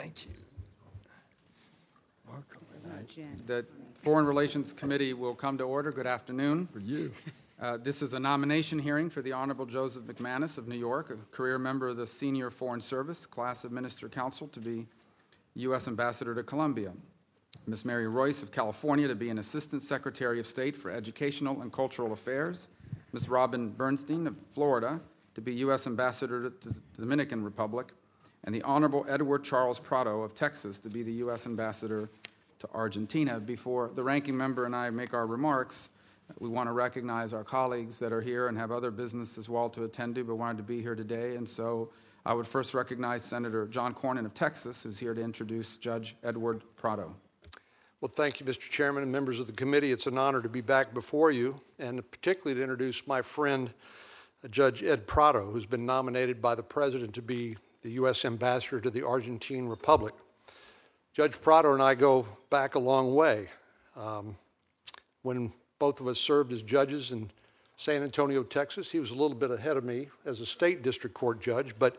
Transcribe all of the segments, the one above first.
Thank you. Welcome. Not Jen. The Foreign Relations Committee will come to order. Good afternoon. For you. Uh, This is a nomination hearing for the Honorable Joseph McManus of New York, a career member of the Senior Foreign Service, Class of Minister Council, to be U.S. Ambassador to Colombia. Ms. Mary Royce of California to be an Assistant Secretary of State for Educational and Cultural Affairs. Ms. Robin Bernstein of Florida to be U.S. Ambassador to the Dominican Republic. And the Honorable Edward Charles Prado of Texas to be the U.S. Ambassador to Argentina. Before the ranking member and I make our remarks, we want to recognize our colleagues that are here and have other business as well to attend to, but wanted to be here today. And so I would first recognize Senator John Cornyn of Texas, who's here to introduce Judge Edward Prado. Well, thank you, Mr. Chairman and members of the committee. It's an honor to be back before you, and particularly to introduce my friend, Judge Ed Prado, who's been nominated by the President to be the U.S. Ambassador to the Argentine Republic. Judge Prado and I go back a long way. Um, when both of us served as judges in San Antonio, Texas, he was a little bit ahead of me as a state district court judge, but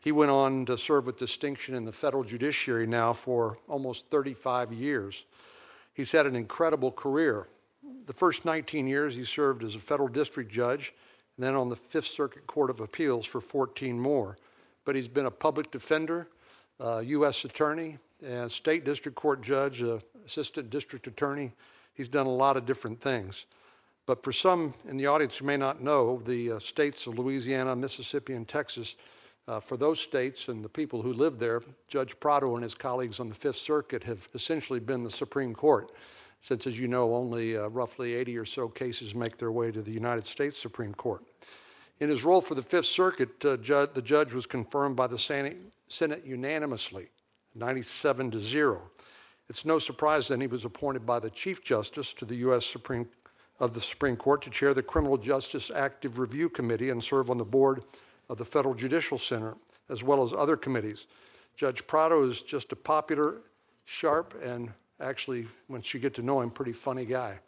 he went on to serve with distinction in the federal judiciary now for almost 35 years. He's had an incredible career. The first 19 years, he served as a federal district judge, and then on the Fifth Circuit Court of Appeals for 14 more. But he's been a public defender, uh, U.S. attorney, and state district court judge, uh, assistant district attorney. He's done a lot of different things. But for some in the audience who may not know, the uh, states of Louisiana, Mississippi, and Texas, uh, for those states and the people who live there, Judge Prado and his colleagues on the Fifth Circuit have essentially been the Supreme Court, since, as you know, only uh, roughly 80 or so cases make their way to the United States Supreme Court. In his role for the Fifth Circuit, uh, ju- the judge was confirmed by the Senate, unanimously, 97 to 0. It's no surprise then he was appointed by the Chief Justice to the U.S. Supreme of the Supreme Court to chair the Criminal Justice Active Review Committee and serve on the board of the Federal Judicial Center, as well as other committees. Judge Prado is just a popular, sharp, and actually, once you get to know him, pretty funny guy.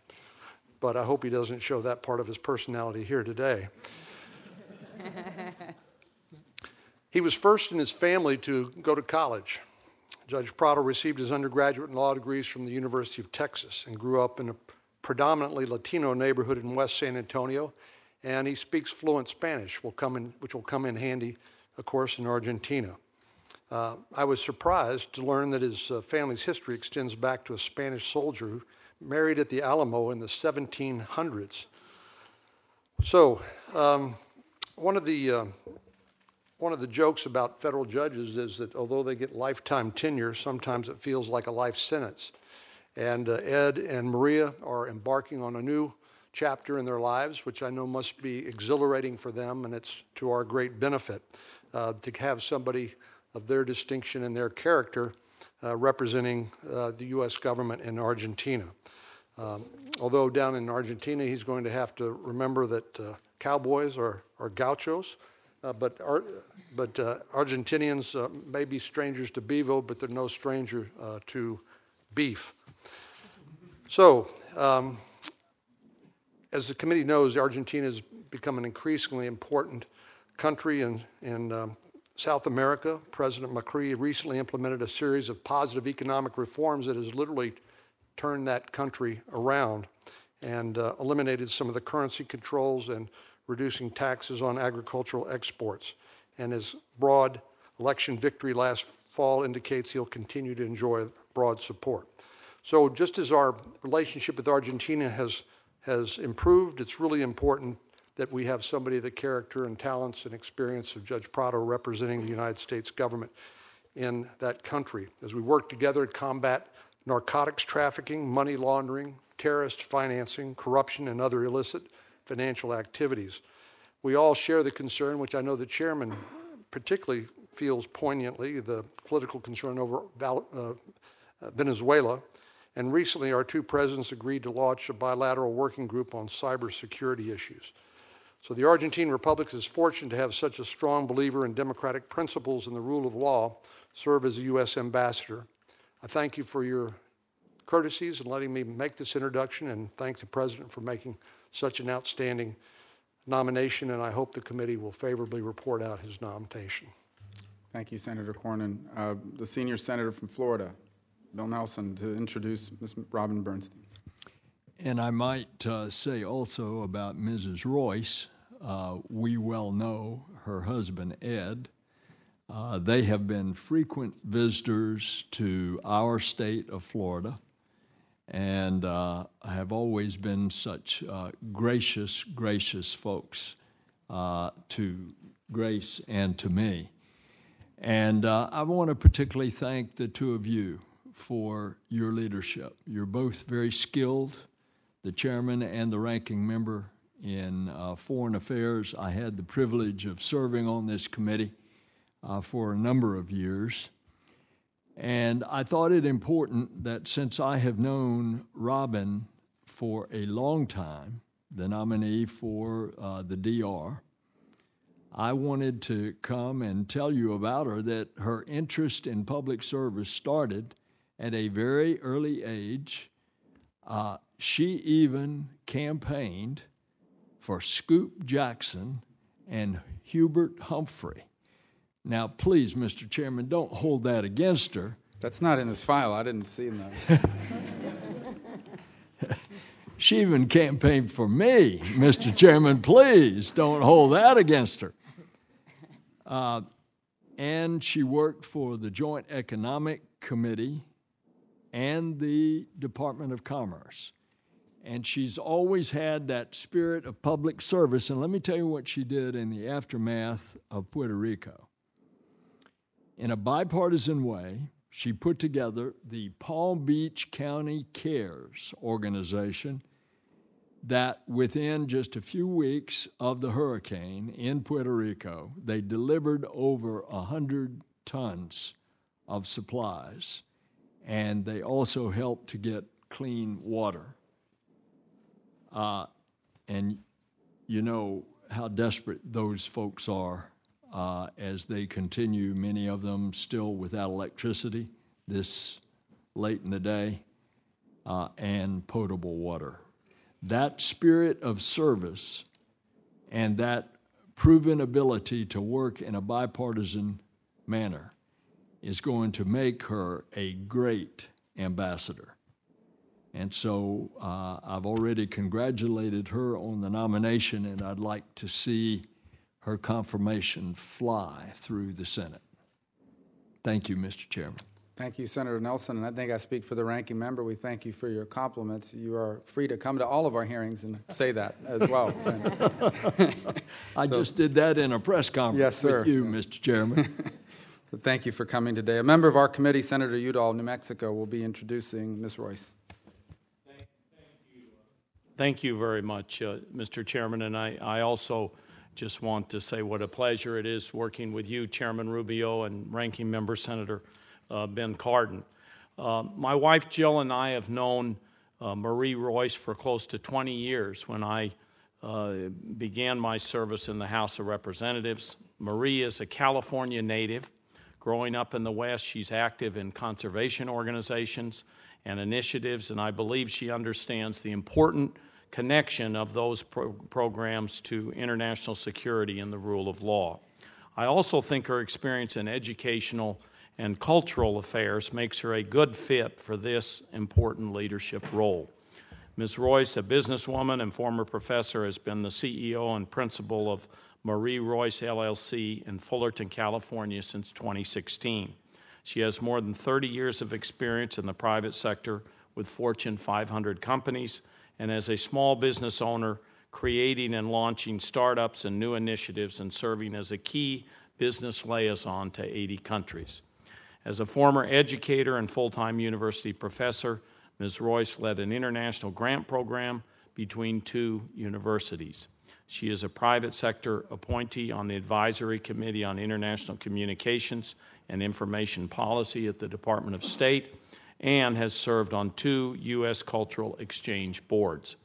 But I hope he doesn't show that part of his personality here today. he was first in his family to go to college. Judge Prado received his undergraduate and law degrees from the University of Texas and grew up in a predominantly Latino neighborhood in West San Antonio, and he speaks fluent Spanish, will come in, which will come in handy, of course, in Argentina. Uh, I was surprised to learn that his uh, family's history extends back to a Spanish soldier who married at the Alamo in the 1700s. So, um, one of the uh, one of the jokes about federal judges is that although they get lifetime tenure, sometimes it feels like a life sentence. And uh, Ed and Maria are embarking on a new chapter in their lives, which I know must be exhilarating for them, and it's to our great benefit uh, to have somebody of their distinction and their character uh, representing uh, the U.S. government in Argentina. Um, although down in Argentina, he's going to have to remember that uh, cowboys or, are gauchos. Uh, but Ar- but uh, Argentinians uh, may be strangers to Bevo, but they're no stranger uh, to beef. So, um, as the committee knows, Argentina has become an increasingly important country in, in um, South America. President Macri recently implemented a series of positive economic reforms that has literally turned that country around and uh, eliminated some of the currency controls and reducing taxes on agricultural exports. And his broad election victory last fall indicates he'll continue to enjoy broad support. So, just as our relationship with Argentina has, has improved, it's really important that we have somebody the character and talents and experience of Judge Prado representing the United States government in that country as we work together to combat narcotics trafficking, money laundering, terrorist financing, corruption, and other illicit financial activities. We all share the concern, which I know the chairman particularly feels poignantly, the political concern over uh, Venezuela. And recently, our two presidents agreed to launch a bilateral working group on cybersecurity issues. So, the Argentine Republic is fortunate to have such a strong believer in democratic principles and the rule of law serve as a U.S. ambassador. I thank you for your courtesies and letting me make this introduction, and thank the president for making such an outstanding nomination, and I hope the committee will favorably report out his nomination. Thank you, Senator Cornyn. Uh, The senior senator from Florida, Bill Nelson, to introduce Ms. Robin Bernstein. And I might uh, say also about Mrs. Royce, uh, we well know her husband Ed. Uh, they have been frequent visitors to our state of Florida and uh, have always been such uh, gracious, gracious folks uh, to Grace and to me. And uh, I want to particularly thank the two of you for your leadership. You're both very skilled, the chairman and the ranking member in uh, foreign affairs. I had the privilege of serving on this committee uh, for a number of years. And I thought it important that since I have known Robin for a long time, the nominee for uh, the DR, I wanted to come and tell you about her that her interest in public service started at a very early age. Uh, she even campaigned for Scoop Jackson and Hubert Humphrey. Now, please, Mr. Chairman, don't hold that against her. That's not in this file. I didn't see that. She even campaigned for me, Mr. Chairman. Please don't hold that against her. Uh, and she worked for the Joint Economic Committee and the Department of Commerce. And she's always had that spirit of public service. And let me tell you what she did in the aftermath of Puerto Rico. In a bipartisan way, she put together the Palm Beach County Cares organization that within just a few weeks of the hurricane in Puerto Rico, they delivered over 100 tons of supplies. And they also helped to get clean water. Uh, and you know how desperate those folks are uh, as they continue, many of them still without electricity this late in the day, uh, and potable water. That spirit of service and that proven ability to work in a bipartisan manner is going to make her a great ambassador. And so uh, I've already congratulated her on the nomination, and I'd like to see her confirmation fly through the Senate. Thank you, Mr. Chairman. Thank you, Senator Nelson, and I think I speak for the ranking member. We thank you for your compliments. You are free to come to all of our hearings and say that as well. I just did that in a press conference Yes, sir. with you, Mr. Chairman. But thank you for coming today. A member of our committee, Senator Udall, of New Mexico, will be introducing Ms. Royce. Thank you very much, uh, Mr. Chairman, and I, I also just want to say what a pleasure it is working with you, Chairman Rubio, and Ranking Member Senator uh, Ben Cardin. Uh, my wife Jill and I have known uh, Marie Royce for close to 20 years when I uh, began my service in the House of Representatives. Marie is a California native. Growing up in the West, she's active in conservation organizations and initiatives, and I believe she understands the important connection of those pro- programs to international security and the rule of law. I also think her experience in educational and cultural affairs makes her a good fit for this important leadership role. Ms. Royce, a businesswoman and former professor, has been the CEO and principal of Marie Royce LLC in Fullerton, California since 2016. She has more than 30 years of experience in the private sector with Fortune 500 companies and as a small business owner, creating and launching startups and new initiatives and serving as a key business liaison to 80 countries. As a former educator and full time university professor, Ms. Royce led an international grant program between two universities. She is a private sector appointee on the Advisory Committee on International Communications and Information Policy at the Department of State and has served on two U.S. Cultural Exchange boards.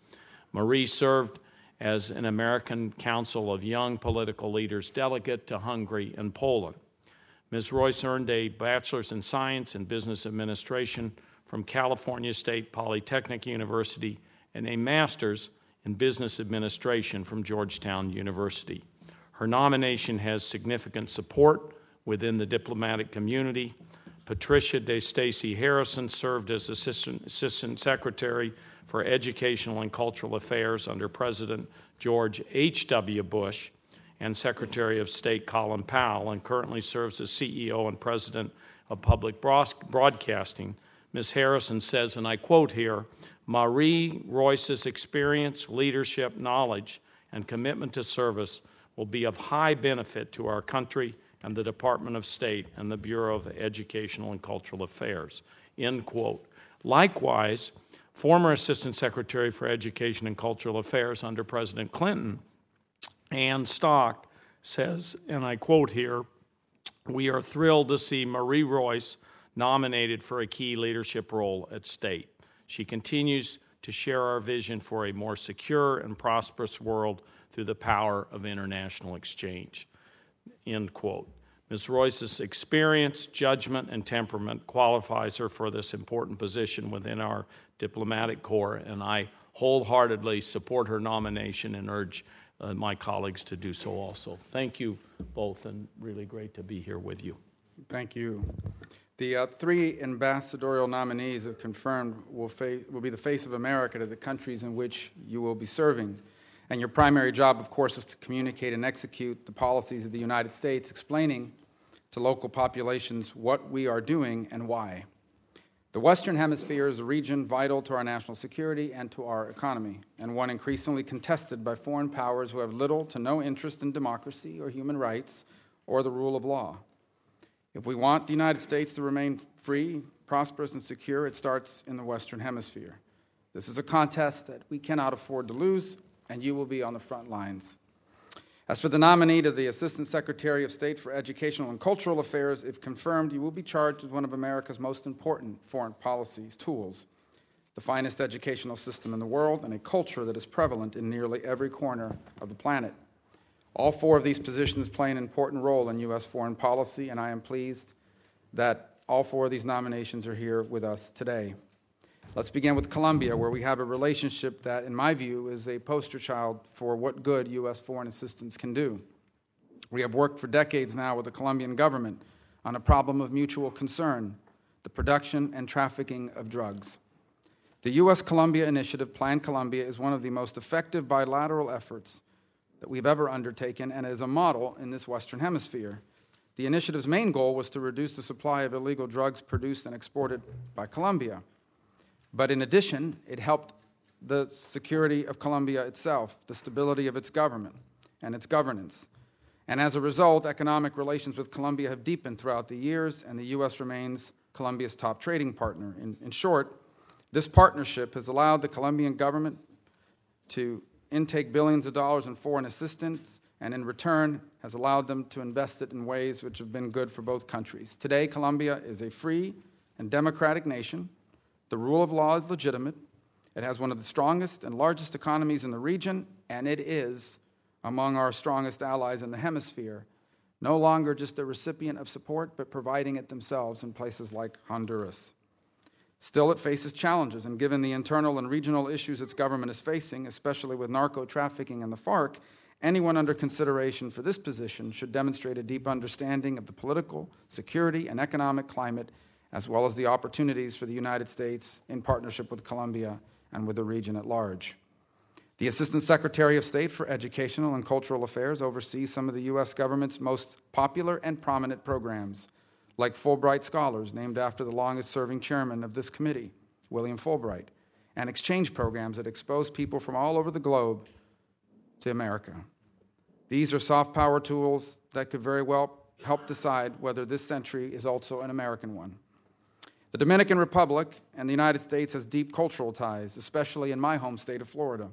Marie served as an American Council of Young Political Leaders delegate to Hungary and Poland. Ms. Royce earned a bachelor's in science and business administration from California State Polytechnic University and a master's in business administration from Georgetown University. Her nomination has significant support within the diplomatic community. Patricia De Stacy Harrison served as Assistant, Assistant Secretary for Educational and Cultural Affairs under President George H.W. Bush and Secretary of State Colin Powell, and currently serves as CEO and President of Public Broadcasting. Ms. Harrison says, and I quote here Marie Royce's experience, leadership, knowledge, and commitment to service will be of high benefit to our country and the Department of State and the Bureau of Educational and Cultural Affairs. End quote. Likewise, former Assistant Secretary for Education and Cultural Affairs under President Clinton, Ann Stock, says, and I quote here, we are thrilled to see Marie Royce nominated for a key leadership role at state. She continues to share our vision for a more secure and prosperous world through the power of international exchange. End quote. Ms. Royce's experience, judgment, and temperament qualifies her for this important position within our diplomatic corps, and I wholeheartedly support her nomination and urge uh, my colleagues to do so also. Thank you both, and really great to be here with you. Thank you. The uh, three ambassadorial nominees have confirmed will, fa- will be the face of America to the countries in which you will be serving. And your primary job, of course, is to communicate and execute the policies of the United States, explaining to local populations what we are doing and why. The Western Hemisphere is a region vital to our national security and to our economy, and one increasingly contested by foreign powers who have little to no interest in democracy or human rights or the rule of law. If we want the United States to remain free, prosperous, and secure, it starts in the Western Hemisphere. This is a contest that we cannot afford to lose, and you will be on the front lines. As for the nominee to the Assistant Secretary of State for Educational and Cultural Affairs, if confirmed, you will be charged with one of America's most important foreign policy tools the finest educational system in the world and a culture that is prevalent in nearly every corner of the planet. All four of these positions play an important role in U.S. foreign policy, and I am pleased that all four of these nominations are here with us today. Let's begin with Colombia, where we have a relationship that, in my view, is a poster child for what good U.S. foreign assistance can do. We have worked for decades now with the Colombian government on a problem of mutual concern the production and trafficking of drugs. The U.S. Colombia Initiative, Plan Colombia, is one of the most effective bilateral efforts that we've ever undertaken and is a model in this Western Hemisphere. The initiative's main goal was to reduce the supply of illegal drugs produced and exported by Colombia. But in addition, it helped the security of Colombia itself, the stability of its government and its governance. And as a result, economic relations with Colombia have deepened throughout the years, and the U.S. remains Colombia's top trading partner. In, in short, this partnership has allowed the Colombian government to intake billions of dollars in foreign assistance, and in return has allowed them to invest it in ways which have been good for both countries. Today, Colombia is a free and democratic nation the rule of law is legitimate. It has one of the strongest and largest economies in the region, and it is among our strongest allies in the hemisphere, no longer just a recipient of support, but providing it themselves in places like Honduras. Still, it faces challenges, and given the internal and regional issues its government is facing, especially with narco trafficking and the FARC, anyone under consideration for this position should demonstrate a deep understanding of the political, security, and economic climate as well as the opportunities for the United States in partnership with Colombia and with the region at large. The Assistant Secretary of State for Educational and Cultural Affairs oversees some of the U.S. government's most popular and prominent programs, like Fulbright Scholars, named after the longest serving chairman of this committee, William Fulbright, and exchange programs that expose people from all over the globe to America. These are soft power tools that could very well help decide whether this century is also an American one. The Dominican Republic and the United States has deep cultural ties, especially in my home state of Florida.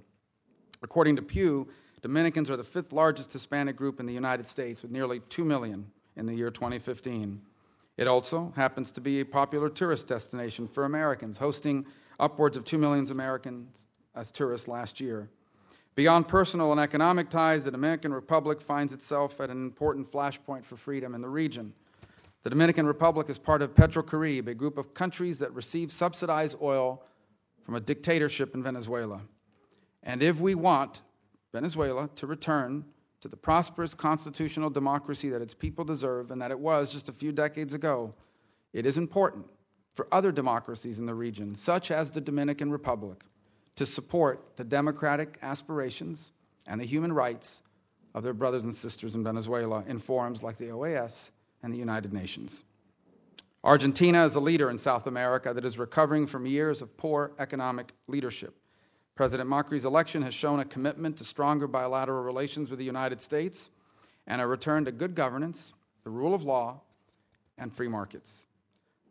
According to Pew, Dominicans are the fifth largest Hispanic group in the United States, with nearly 2 million in the year 2015. It also happens to be a popular tourist destination for Americans, hosting upwards of 2 million Americans as tourists last year. Beyond personal and economic ties, the Dominican Republic finds itself at an important flashpoint for freedom in the region. The Dominican Republic is part of PetroCaribe, a group of countries that receive subsidized oil from a dictatorship in Venezuela. And if we want Venezuela to return to the prosperous constitutional democracy that its people deserve and that it was just a few decades ago, it is important for other democracies in the region, such as the Dominican Republic, to support the democratic aspirations and the human rights of their brothers and sisters in Venezuela in forums like the OAS and the United Nations. Argentina is a leader in South America that is recovering from years of poor economic leadership. President Macri's election has shown a commitment to stronger bilateral relations with the United States and a return to good governance, the rule of law, and free markets.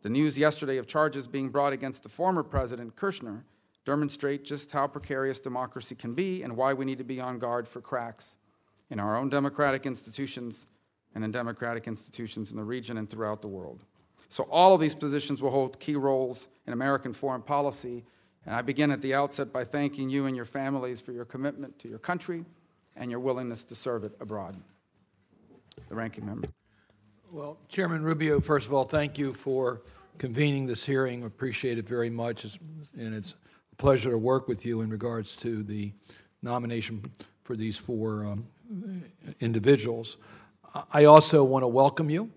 The news yesterday of charges being brought against the former president, Kirchner, demonstrate just how precarious democracy can be and why we need to be on guard for cracks in our own democratic institutions and in democratic institutions in the region and throughout the world. So, all of these positions will hold key roles in American foreign policy. And I begin at the outset by thanking you and your families for your commitment to your country and your willingness to serve it abroad. The ranking member. Well, Chairman Rubio, first of all, thank you for convening this hearing. Appreciate it very much. It's, and it's a pleasure to work with you in regards to the nomination for these four um, individuals. I also want to welcome you.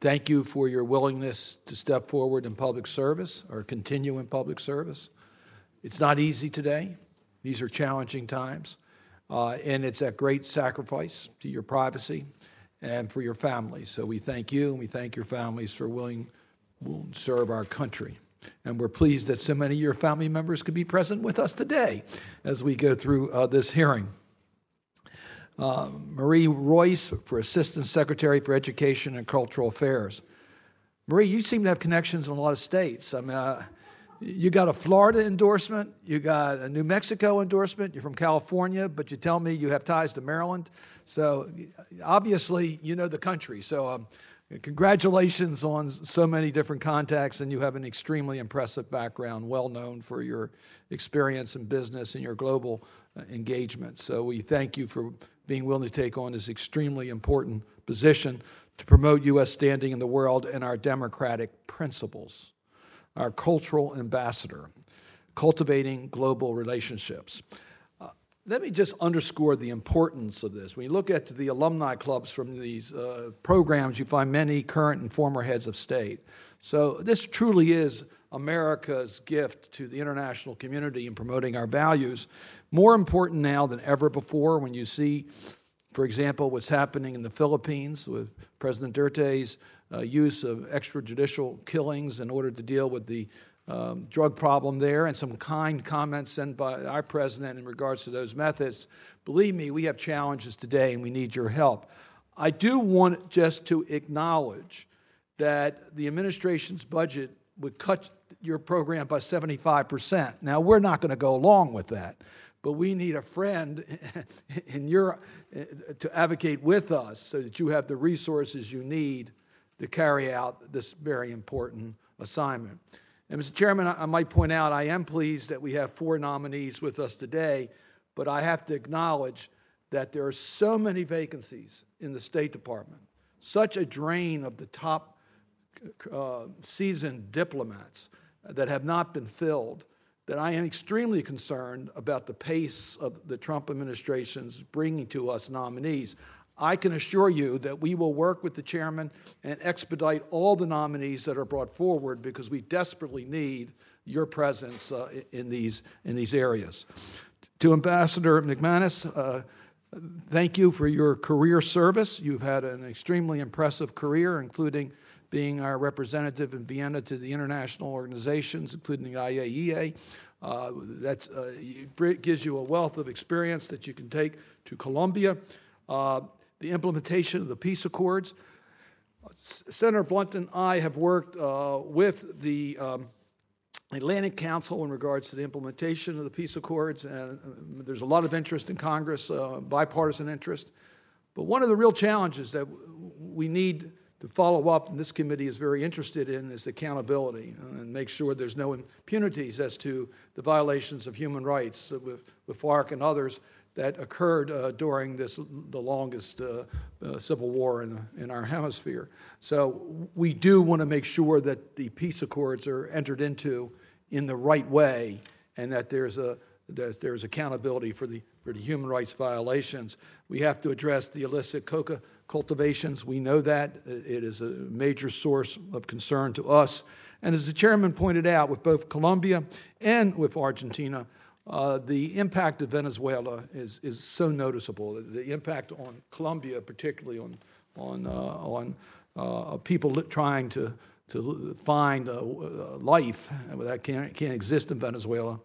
Thank you for your willingness to step forward in public service or continue in public service. It's not easy today. These are challenging times. Uh, and it's a great sacrifice to your privacy and for your families. So we thank you and we thank your families for willing to serve our country. And we're pleased that so many of your family members could be present with us today as we go through uh, this hearing. Uh, Marie Royce for Assistant Secretary for Education and Cultural Affairs. Marie, you seem to have connections in a lot of states. I mean, uh, you got a Florida endorsement, you got a New Mexico endorsement, you're from California, but you tell me you have ties to Maryland. So obviously, you know the country. So um, congratulations on so many different contacts, and you have an extremely impressive background, well known for your experience in business and your global uh, engagement. So we thank you for being willing to take on this extremely important position to promote U.S. standing in the world and our democratic principles. Our cultural ambassador, cultivating global relationships. Uh, let me just underscore the importance of this. When you look at the alumni clubs from these uh, programs, you find many current and former heads of state. So this truly is America's gift to the international community in promoting our values. More important now than ever before when you see, for example, what's happening in the Philippines with President Duterte's uh, use of extrajudicial killings in order to deal with the um, drug problem there, and some kind comments sent by our president in regards to those methods. Believe me, we have challenges today and we need your help. I do want just to acknowledge that the administration's budget would cut your program by 75%. Now, we're not going to go along with that, but we need a friend in your, to advocate with us so that you have the resources you need to carry out this very important assignment. And, Mr. Chairman, I might point out I am pleased that we have four nominees with us today, but I have to acknowledge that there are so many vacancies in the State Department, such a drain of the top uh, seasoned diplomats that have not been filled that I am extremely concerned about the pace of the Trump administration's bringing to us nominees. I can assure you that we will work with the chairman and expedite all the nominees that are brought forward because we desperately need your presence uh, in, these, in these areas. To Ambassador McManus, uh, thank you for your career service. You've had an extremely impressive career, including being our representative in Vienna to the international organizations, including the IAEA. Uh, that uh, gives you a wealth of experience that you can take to Colombia. Uh, the implementation of the peace accords. Senator Blunt and I have worked uh, with the um, Atlantic Council in regards to the implementation of the peace accords, and uh, there's a lot of interest in Congress, uh, bipartisan interest. But one of the real challenges that we need to follow up, and this committee is very interested in, is accountability and make sure there's no impunities as to the violations of human rights with, with FARC and others that occurred uh, during this the longest uh, uh, civil war in, in our hemisphere. So we do want to make sure that the peace accords are entered into in the right way, and that there's a there's, there's accountability for the for the human rights violations. We have to address the illicit coca cultivations. We know that. It is a major source of concern to us. And as the chairman pointed out, with both Colombia and with Argentina, uh, the impact of Venezuela is, is so noticeable. The impact on Colombia, particularly on, on, uh, on uh, people trying to, to find life that can't, can't exist in Venezuela,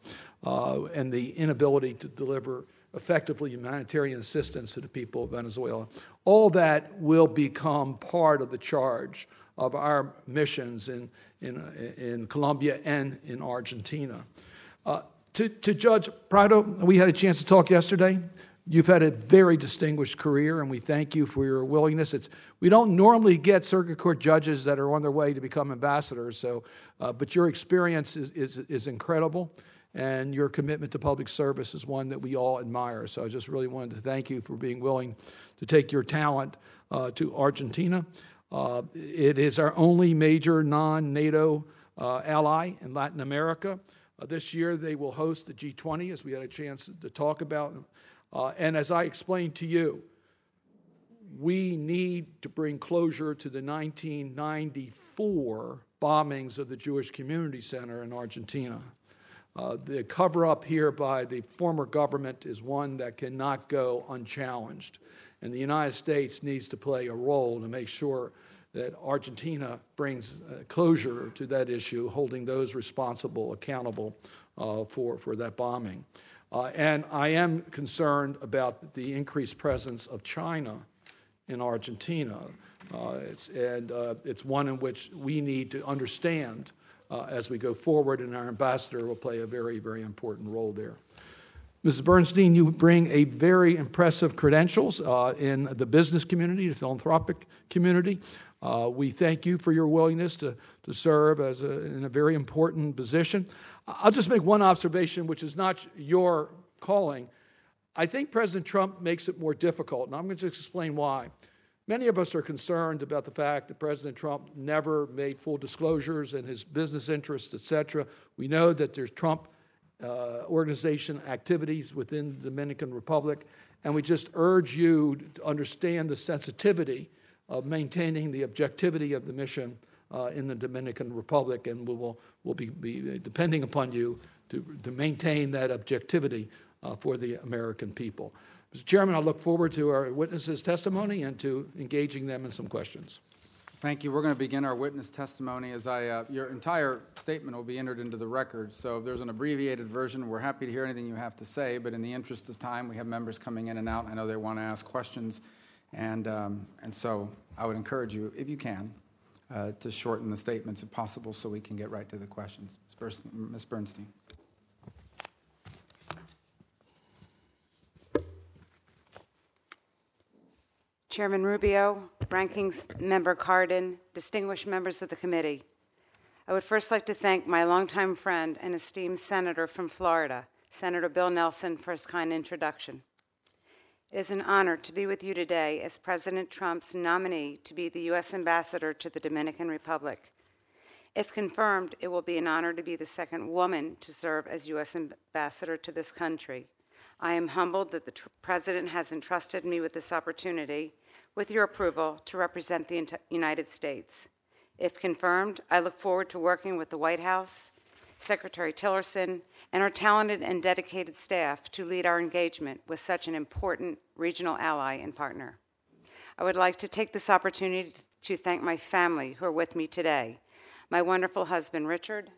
uh, and the inability to deliver effectively humanitarian assistance to the people of Venezuela. All that will become part of the charge of our missions in, in, in Colombia and in Argentina. Uh, to, to Judge Prado, we had a chance to talk yesterday. You've had a very distinguished career, and we thank you for your willingness. It's, we don't normally get circuit court judges that are on their way to become ambassadors, so, uh, but your experience is, is, is incredible, and your commitment to public service is one that we all admire. So I just really wanted to thank you for being willing to take your talent uh, to Argentina. Uh, it is our only major non NATO uh, ally in Latin America. Uh, this year, they will host the G20, as we had a chance to talk about. Uh, and as I explained to you, we need to bring closure to the 1994 bombings of the Jewish Community Center in Argentina. Uh, the cover up here by the former government is one that cannot go unchallenged. And the United States needs to play a role to make sure that Argentina brings uh, closure to that issue, holding those responsible accountable uh, for, for that bombing. Uh, and I am concerned about the increased presence of China in Argentina. Uh, it's, and uh, it's one in which we need to understand uh, as we go forward, and our ambassador will play a very, very important role there. Mrs. Bernstein, you bring a very impressive credentials uh, in the business community, the philanthropic community. Uh, we thank you for your willingness to, to serve as a, in a very important position. I'll just make one observation, which is not your calling. I think President Trump makes it more difficult, and I'm going to just explain why. Many of us are concerned about the fact that President Trump never made full disclosures and his business interests, et cetera. We know that there's Trump uh, organization activities within the Dominican Republic, and we just urge you to understand the sensitivity of maintaining the objectivity of the mission uh, in the Dominican Republic, and we will will be, be depending upon you to, to maintain that objectivity uh, for the American people. Mr. Chairman, I look forward to our witnesses' testimony and to engaging them in some questions. Thank you. We're going to begin our witness testimony as I, uh, your entire statement will be entered into the record. So if there's an abbreviated version, we're happy to hear anything you have to say, but in the interest of time, we have members coming in and out. I know they want to ask questions. And, um, and so I would encourage you, if you can, uh, to shorten the statements if possible so we can get right to the questions. Ms. Bernstein. Chairman Rubio, Ranking Member Cardin, distinguished members of the committee. I would first like to thank my longtime friend and esteemed senator from Florida, Senator Bill Nelson, for his kind introduction. It is an honor to be with you today as President Trump's nominee to be the U.S. Ambassador to the Dominican Republic. If confirmed, it will be an honor to be the second woman to serve as U.S. Ambassador to this country. I am humbled that the tr- President has entrusted me with this opportunity, with your approval, to represent the United States. If confirmed, I look forward to working with the White House, Secretary Tillerson, and our talented and dedicated staff to lead our engagement with such an important regional ally and partner. I would like to take this opportunity to thank my family who are with me today my wonderful husband, Richard,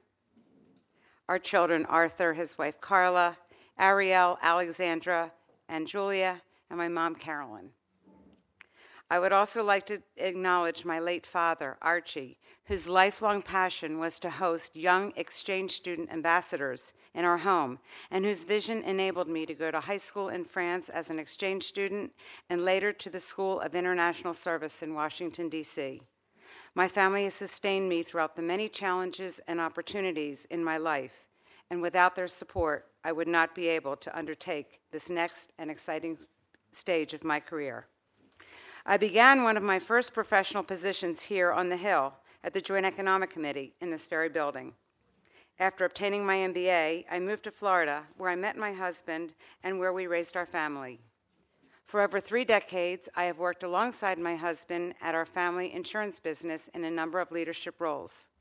our children, Arthur, his wife, Carla, Ariel, Alexandra, and Julia, and my mom, Carolyn. I would also like to acknowledge my late father, Archie, whose lifelong passion was to host young exchange student ambassadors in our home, and whose vision enabled me to go to high school in France as an exchange student and later to the School of International Service in Washington, D.C. My family has sustained me throughout the many challenges and opportunities in my life, and without their support, I would not be able to undertake this next and exciting stage of my career. I began one of my first professional positions here on the Hill at the Joint Economic Committee in this very building. After obtaining my MBA, I moved to Florida, where I met my husband and where we raised our family. For over three decades, I have worked alongside my husband at our family insurance business in a number of leadership roles.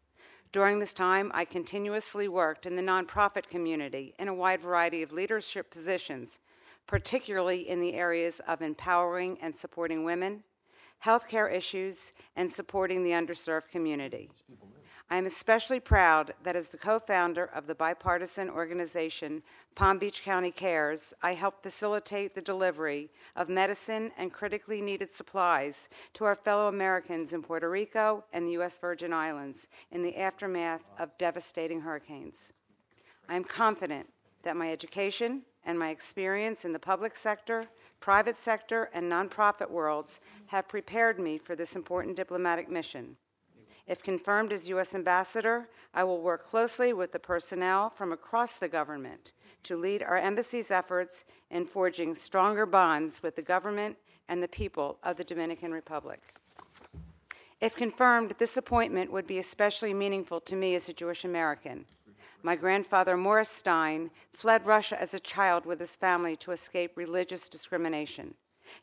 During this time, I continuously worked in the nonprofit community in a wide variety of leadership positions, particularly in the areas of empowering and supporting women, healthcare issues, and supporting the underserved community. I am especially proud that as the co founder of the bipartisan organization Palm Beach County Cares, I helped facilitate the delivery of medicine and critically needed supplies to our fellow Americans in Puerto Rico and the U.S. Virgin Islands in the aftermath of devastating hurricanes. I am confident that my education and my experience in the public sector, private sector, and nonprofit worlds have prepared me for this important diplomatic mission. If confirmed as U.S. Ambassador, I will work closely with the personnel from across the government to lead our embassy's efforts in forging stronger bonds with the government and the people of the Dominican Republic. If confirmed, this appointment would be especially meaningful to me as a Jewish American. My grandfather, Morris Stein, fled Russia as a child with his family to escape religious discrimination.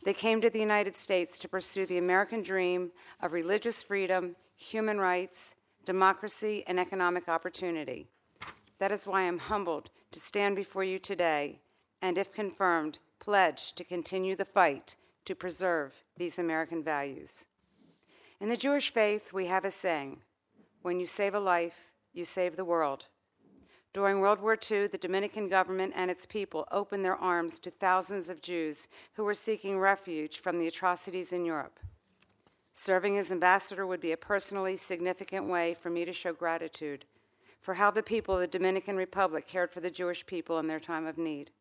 They came to the United States to pursue the American dream of religious freedom, human rights, democracy, and economic opportunity. That is why I'm humbled to stand before you today and, if confirmed, pledge to continue the fight to preserve these American values. In the Jewish faith, we have a saying when you save a life, you save the world. During World War II, the Dominican government and its people opened their arms to thousands of Jews who were seeking refuge from the atrocities in Europe. Serving as ambassador would be a personally significant way for me to show gratitude for how the people of the Dominican Republic cared for the Jewish people in their time of need.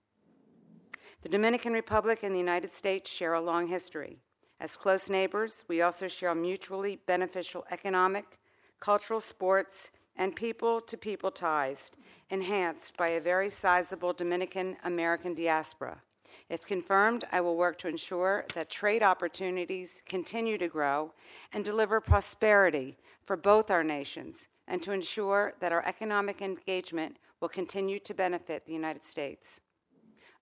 The Dominican Republic and the United States share a long history. As close neighbors, we also share a mutually beneficial economic, cultural, sports, and people to people ties, enhanced by a very sizable Dominican American diaspora. If confirmed, I will work to ensure that trade opportunities continue to grow and deliver prosperity for both our nations, and to ensure that our economic engagement will continue to benefit the United States.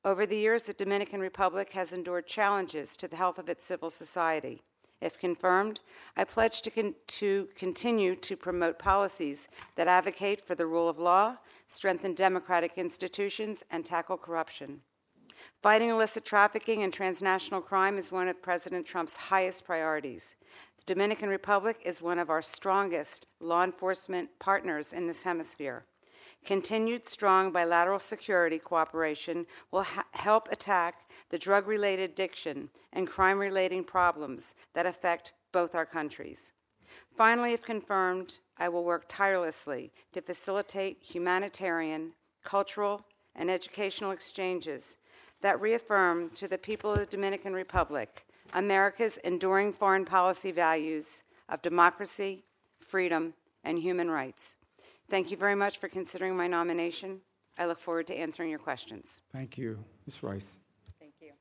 Over the years, the Dominican Republic has endured challenges to the health of its civil society. If confirmed, I pledge to, con- to continue to promote policies that advocate for the rule of law, strengthen democratic institutions, and tackle corruption. Fighting illicit trafficking and transnational crime is one of President Trump's highest priorities. The Dominican Republic is one of our strongest law enforcement partners in this hemisphere. Continued strong bilateral security cooperation will ha- help attack the drug related addiction and crime relating problems that affect both our countries. Finally, if confirmed, I will work tirelessly to facilitate humanitarian, cultural, and educational exchanges that reaffirm to the people of the Dominican Republic America's enduring foreign policy values of democracy, freedom, and human rights. Thank you very much for considering my nomination. I look forward to answering your questions. Thank you. Ms. Royce. Thank you.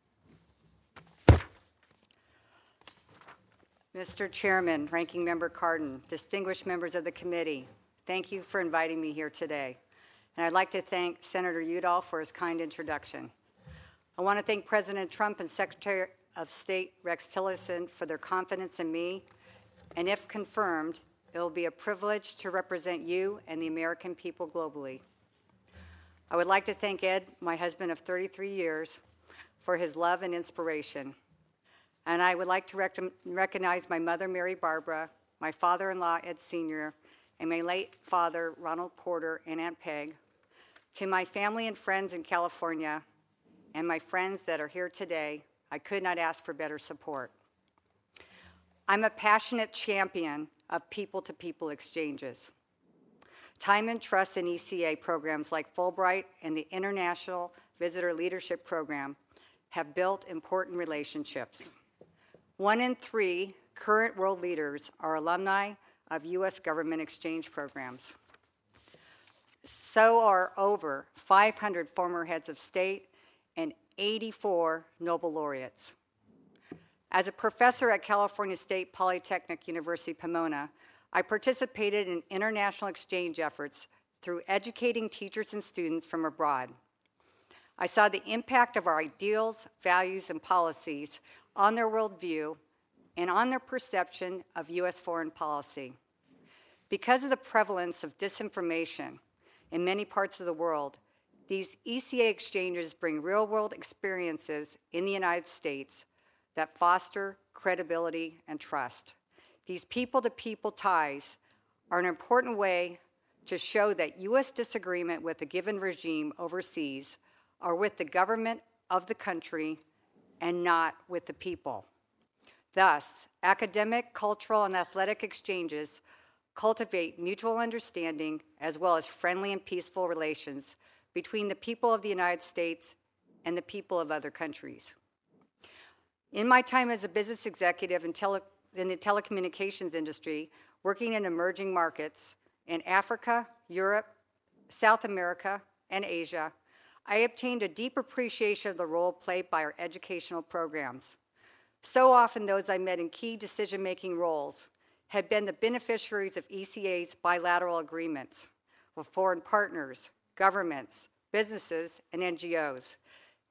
Mr. Chairman, Ranking Member Cardin, distinguished members of the committee, thank you for inviting me here today. And I'd like to thank Senator Udall for his kind introduction. I want to thank President Trump and Secretary of State Rex Tillerson for their confidence in me. And if confirmed, it will be a privilege to represent you and the American people globally. I would like to thank Ed, my husband of 33 years, for his love and inspiration. And I would like to rec- recognize my mother, Mary Barbara, my father in law, Ed Sr., and my late father, Ronald Porter, and Aunt Peg. To my family and friends in California, and my friends that are here today, I could not ask for better support. I'm a passionate champion of people to people exchanges. Time and Trust in ECA programs like Fulbright and the International Visitor Leadership Program have built important relationships. One in three current world leaders are alumni of U.S. government exchange programs. So are over 500 former heads of state and 84 Nobel laureates. As a professor at California State Polytechnic University Pomona, I participated in international exchange efforts through educating teachers and students from abroad. I saw the impact of our ideals, values, and policies on their worldview and on their perception of U.S. foreign policy. Because of the prevalence of disinformation in many parts of the world, these ECA exchanges bring real world experiences in the United States that foster credibility and trust. These people to people ties are an important way to show that U.S. disagreement with a given regime overseas are with the government of the country and not with the people. Thus, academic, cultural, and athletic exchanges cultivate mutual understanding as well as friendly and peaceful relations between the people of the United States and the people of other countries. In my time as a business executive in, tele- in the telecommunications industry, working in emerging markets in Africa, Europe, South America, and Asia, I obtained a deep appreciation of the role played by our educational programs. So often, those I met in key decision making roles had been the beneficiaries of ECA's bilateral agreements with foreign partners, governments, businesses, and NGOs.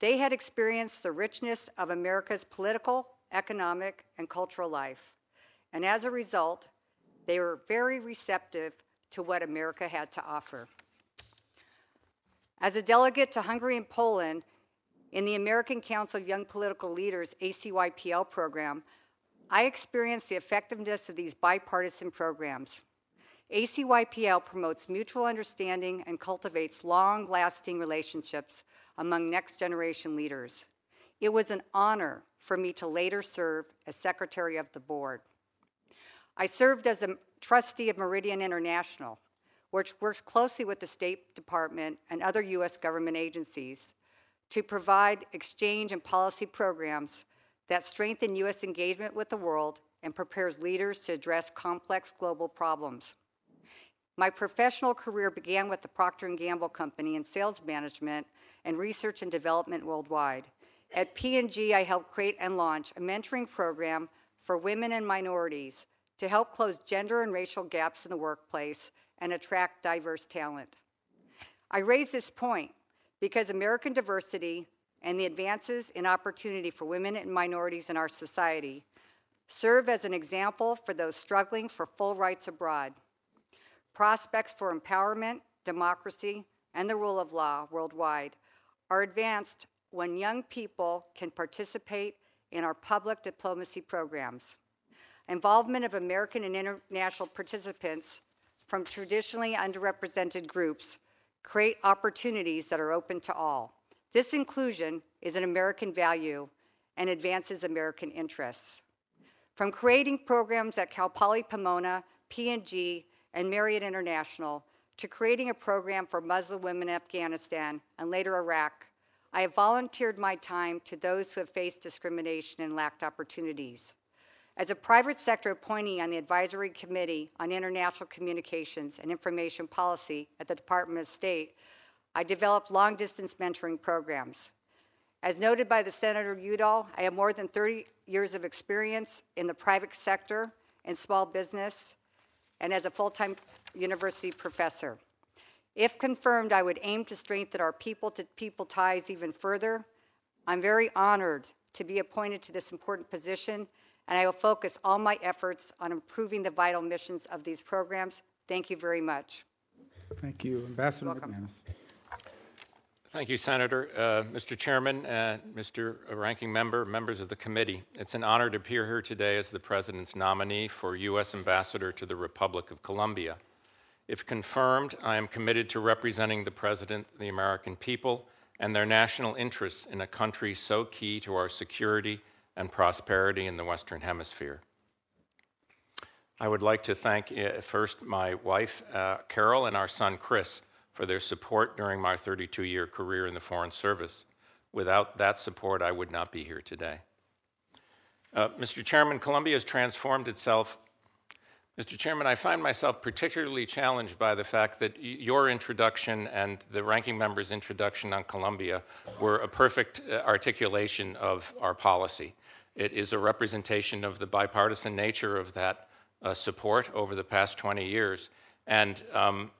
They had experienced the richness of America's political, economic, and cultural life. And as a result, they were very receptive to what America had to offer. As a delegate to Hungary and Poland in the American Council of Young Political Leaders ACYPL program, I experienced the effectiveness of these bipartisan programs. ACYPL promotes mutual understanding and cultivates long lasting relationships among next generation leaders. It was an honor for me to later serve as secretary of the board. I served as a trustee of Meridian International, which works closely with the State Department and other U.S. government agencies to provide exchange and policy programs that strengthen U.S. engagement with the world and prepares leaders to address complex global problems. My professional career began with the Procter & Gamble Company in sales management and research and development worldwide. At P&G, I helped create and launch a mentoring program for women and minorities to help close gender and racial gaps in the workplace and attract diverse talent. I raise this point because American diversity and the advances in opportunity for women and minorities in our society serve as an example for those struggling for full rights abroad. Prospects for empowerment, democracy, and the rule of law worldwide are advanced when young people can participate in our public diplomacy programs. Involvement of American and international participants from traditionally underrepresented groups create opportunities that are open to all. This inclusion is an American value and advances American interests. From creating programs at Cal Poly Pomona, P&G, and Marriott International to creating a program for Muslim women in Afghanistan and later Iraq, I have volunteered my time to those who have faced discrimination and lacked opportunities. As a private sector appointee on the Advisory Committee on International Communications and Information Policy at the Department of State, I developed long distance mentoring programs. As noted by the Senator Udall, I have more than 30 years of experience in the private sector and small business and as a full time university professor. If confirmed, I would aim to strengthen our people to people ties even further. I'm very honored to be appointed to this important position and I will focus all my efforts on improving the vital missions of these programs. Thank you very much. Thank you, Ambassador McManus. Thank you, Senator. Uh, Mr. Chairman, uh, Mr. Ranking Member, members of the committee, it's an honor to appear here today as the President's nominee for U.S. Ambassador to the Republic of Colombia. If confirmed, I am committed to representing the President, the American people, and their national interests in a country so key to our security and prosperity in the Western Hemisphere. I would like to thank uh, first my wife, uh, Carol, and our son, Chris, for their support during my 32 year career in the Foreign Service. Without that support, I would not be here today. Uh, Mr. Chairman, Colombia has transformed itself. Mr. Chairman, I find myself particularly challenged by the fact that your introduction and the ranking member's introduction on Colombia were a perfect uh, articulation of our policy. It is a representation of the bipartisan nature of that uh, support over the past 20 years. And um,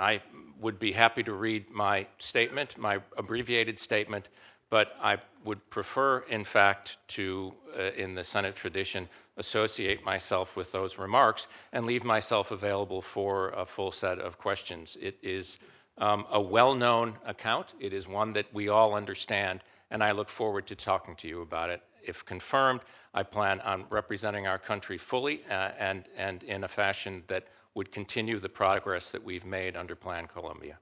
I would be happy to read my statement, my abbreviated statement, but I would prefer, in fact, to, uh, in the Senate tradition, associate myself with those remarks and leave myself available for a full set of questions. It is um, a well known account, it is one that we all understand, and I look forward to talking to you about it. If confirmed, I plan on representing our country fully uh, and, and in a fashion that would continue the progress that we've made under Plan Colombia.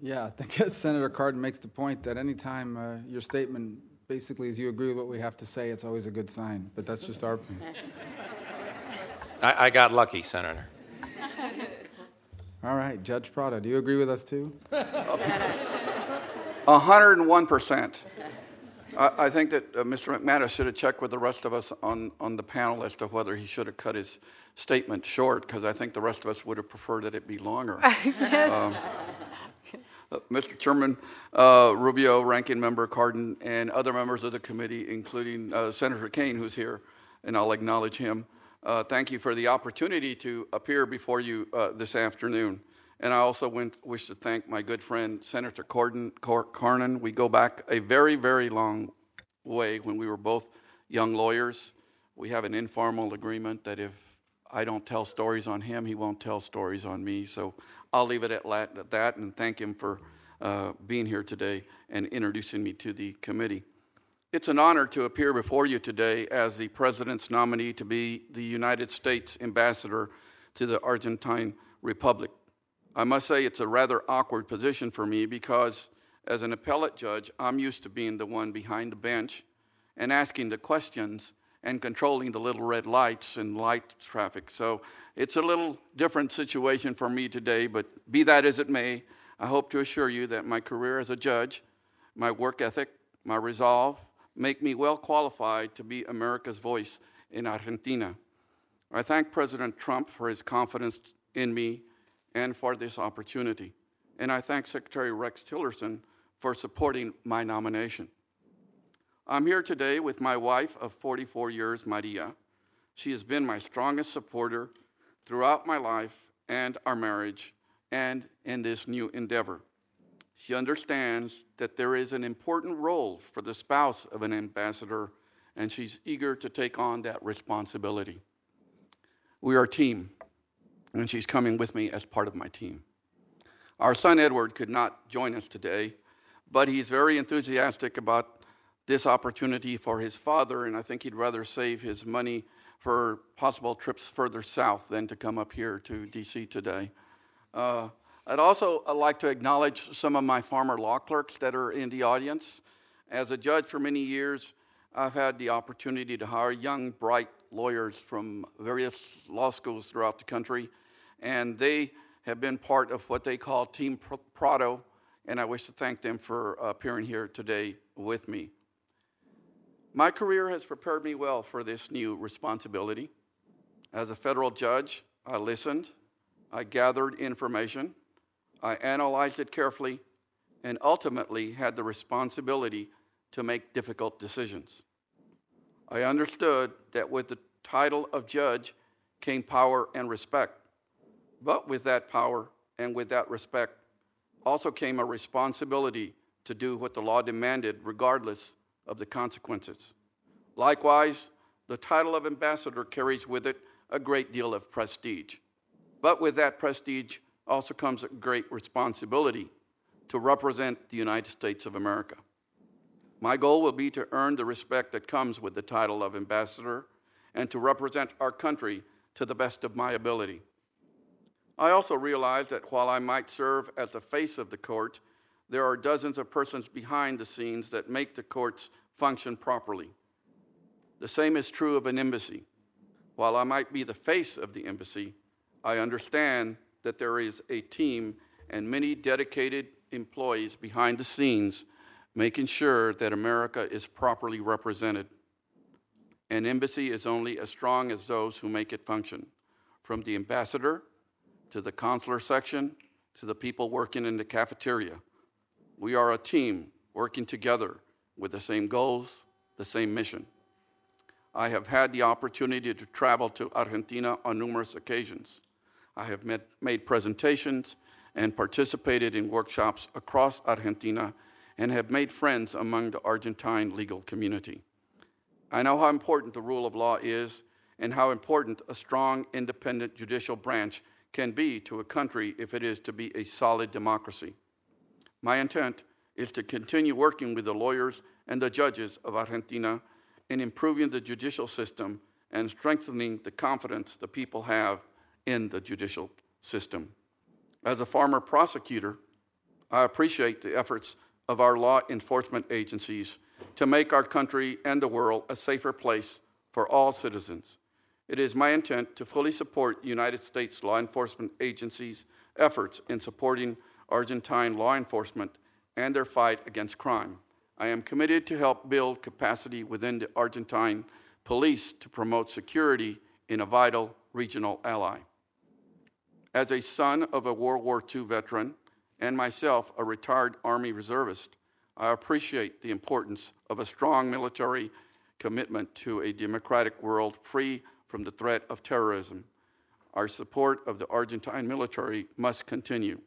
Yeah, I think Senator Cardin makes the point that anytime uh, your statement basically is you agree with what we have to say, it's always a good sign. But that's just our opinion. I, I got lucky, Senator. All right, Judge Prado, do you agree with us too? 101%. I, I think that uh, Mr. McManus should have checked with the rest of us on, on the panel as to whether he should have cut his statement short, because I think the rest of us would have preferred that it be longer. Yes. Uh, Mr. Chairman, uh, Rubio, Ranking Member Cardin, and other members of the committee, including uh, Senator Kaine, who's here, and I'll acknowledge him. Uh, thank you for the opportunity to appear before you uh, this afternoon. And I also went, wish to thank my good friend, Senator Cornyn, Car- Cornyn. We go back a very, very long way when we were both young lawyers. We have an informal agreement that if I don't tell stories on him, he won't tell stories on me. So I'll leave it at that and thank him for uh, being here today and introducing me to the committee. It's an honor to appear before you today as the President's nominee to be the United States Ambassador to the Argentine Republic. I must say it's a rather awkward position for me because, as an appellate judge, I'm used to being the one behind the bench and asking the questions and controlling the little red lights and light traffic. So it's a little different situation for me today, but be that as it may, I hope to assure you that my career as a judge, my work ethic, my resolve, make me well qualified to be America's voice in Argentina. I thank President Trump for his confidence in me and for this opportunity. And I thank Secretary Rex Tillerson for supporting my nomination. I'm here today with my wife of 44 years, Maria. She has been my strongest supporter throughout my life and our marriage and in this new endeavor. She understands that there is an important role for the spouse of an ambassador, and she's eager to take on that responsibility. We are a team, and she's coming with me as part of my team. Our son Edward could not join us today, but he's very enthusiastic about this opportunity for his father, and I think he'd rather save his money for possible trips further south than to come up here to DC today. Uh, I'd also uh, like to acknowledge some of my former law clerks that are in the audience. As a judge for many years, I've had the opportunity to hire young, bright lawyers from various law schools throughout the country, and they have been part of what they call Team Prado, and I wish to thank them for appearing here today with me. My career has prepared me well for this new responsibility. As a federal judge, I listened, I gathered information, I analyzed it carefully, and ultimately had the responsibility to make difficult decisions. I understood that with the title of judge came power and respect, but with that power and with that respect also came a responsibility to do what the law demanded, regardless of the consequences. Likewise, the title of ambassador carries with it a great deal of prestige. But with that prestige also comes a great responsibility to represent the United States of America. My goal will be to earn the respect that comes with the title of ambassador and to represent our country to the best of my ability. I also realize that while I might serve as the face of the court, there are dozens of persons behind the scenes that make the courts function properly. The same is true of an embassy. While I might be the face of the embassy, I understand that there is a team and many dedicated employees behind the scenes making sure that America is properly represented. An embassy is only as strong as those who make it function, from the ambassador to the consular section to the people working in the cafeteria. We are a team working together with the same goals, the same mission. I have had the opportunity to travel to Argentina on numerous occasions. I have met, made presentations and participated in workshops across Argentina and have made friends among the Argentine legal community. I know how important the rule of law is and how important a strong, independent judicial branch can be to a country if it is to be a solid democracy. My intent is to continue working with the lawyers and the judges of Argentina in improving the judicial system and strengthening the confidence the people have in the judicial system. As a former prosecutor, I appreciate the efforts of our law enforcement agencies to make our country and the world a safer place for all citizens. It is my intent to fully support United States law enforcement agencies' efforts in supporting Argentine law enforcement and their fight against crime. I am committed to help build capacity within the Argentine police to promote security in a vital regional ally. As a son of a World War II veteran and myself a retired Army reservist, I appreciate the importance of a strong military commitment to a democratic world free from the threat of terrorism. Our support of the Argentine military must continue.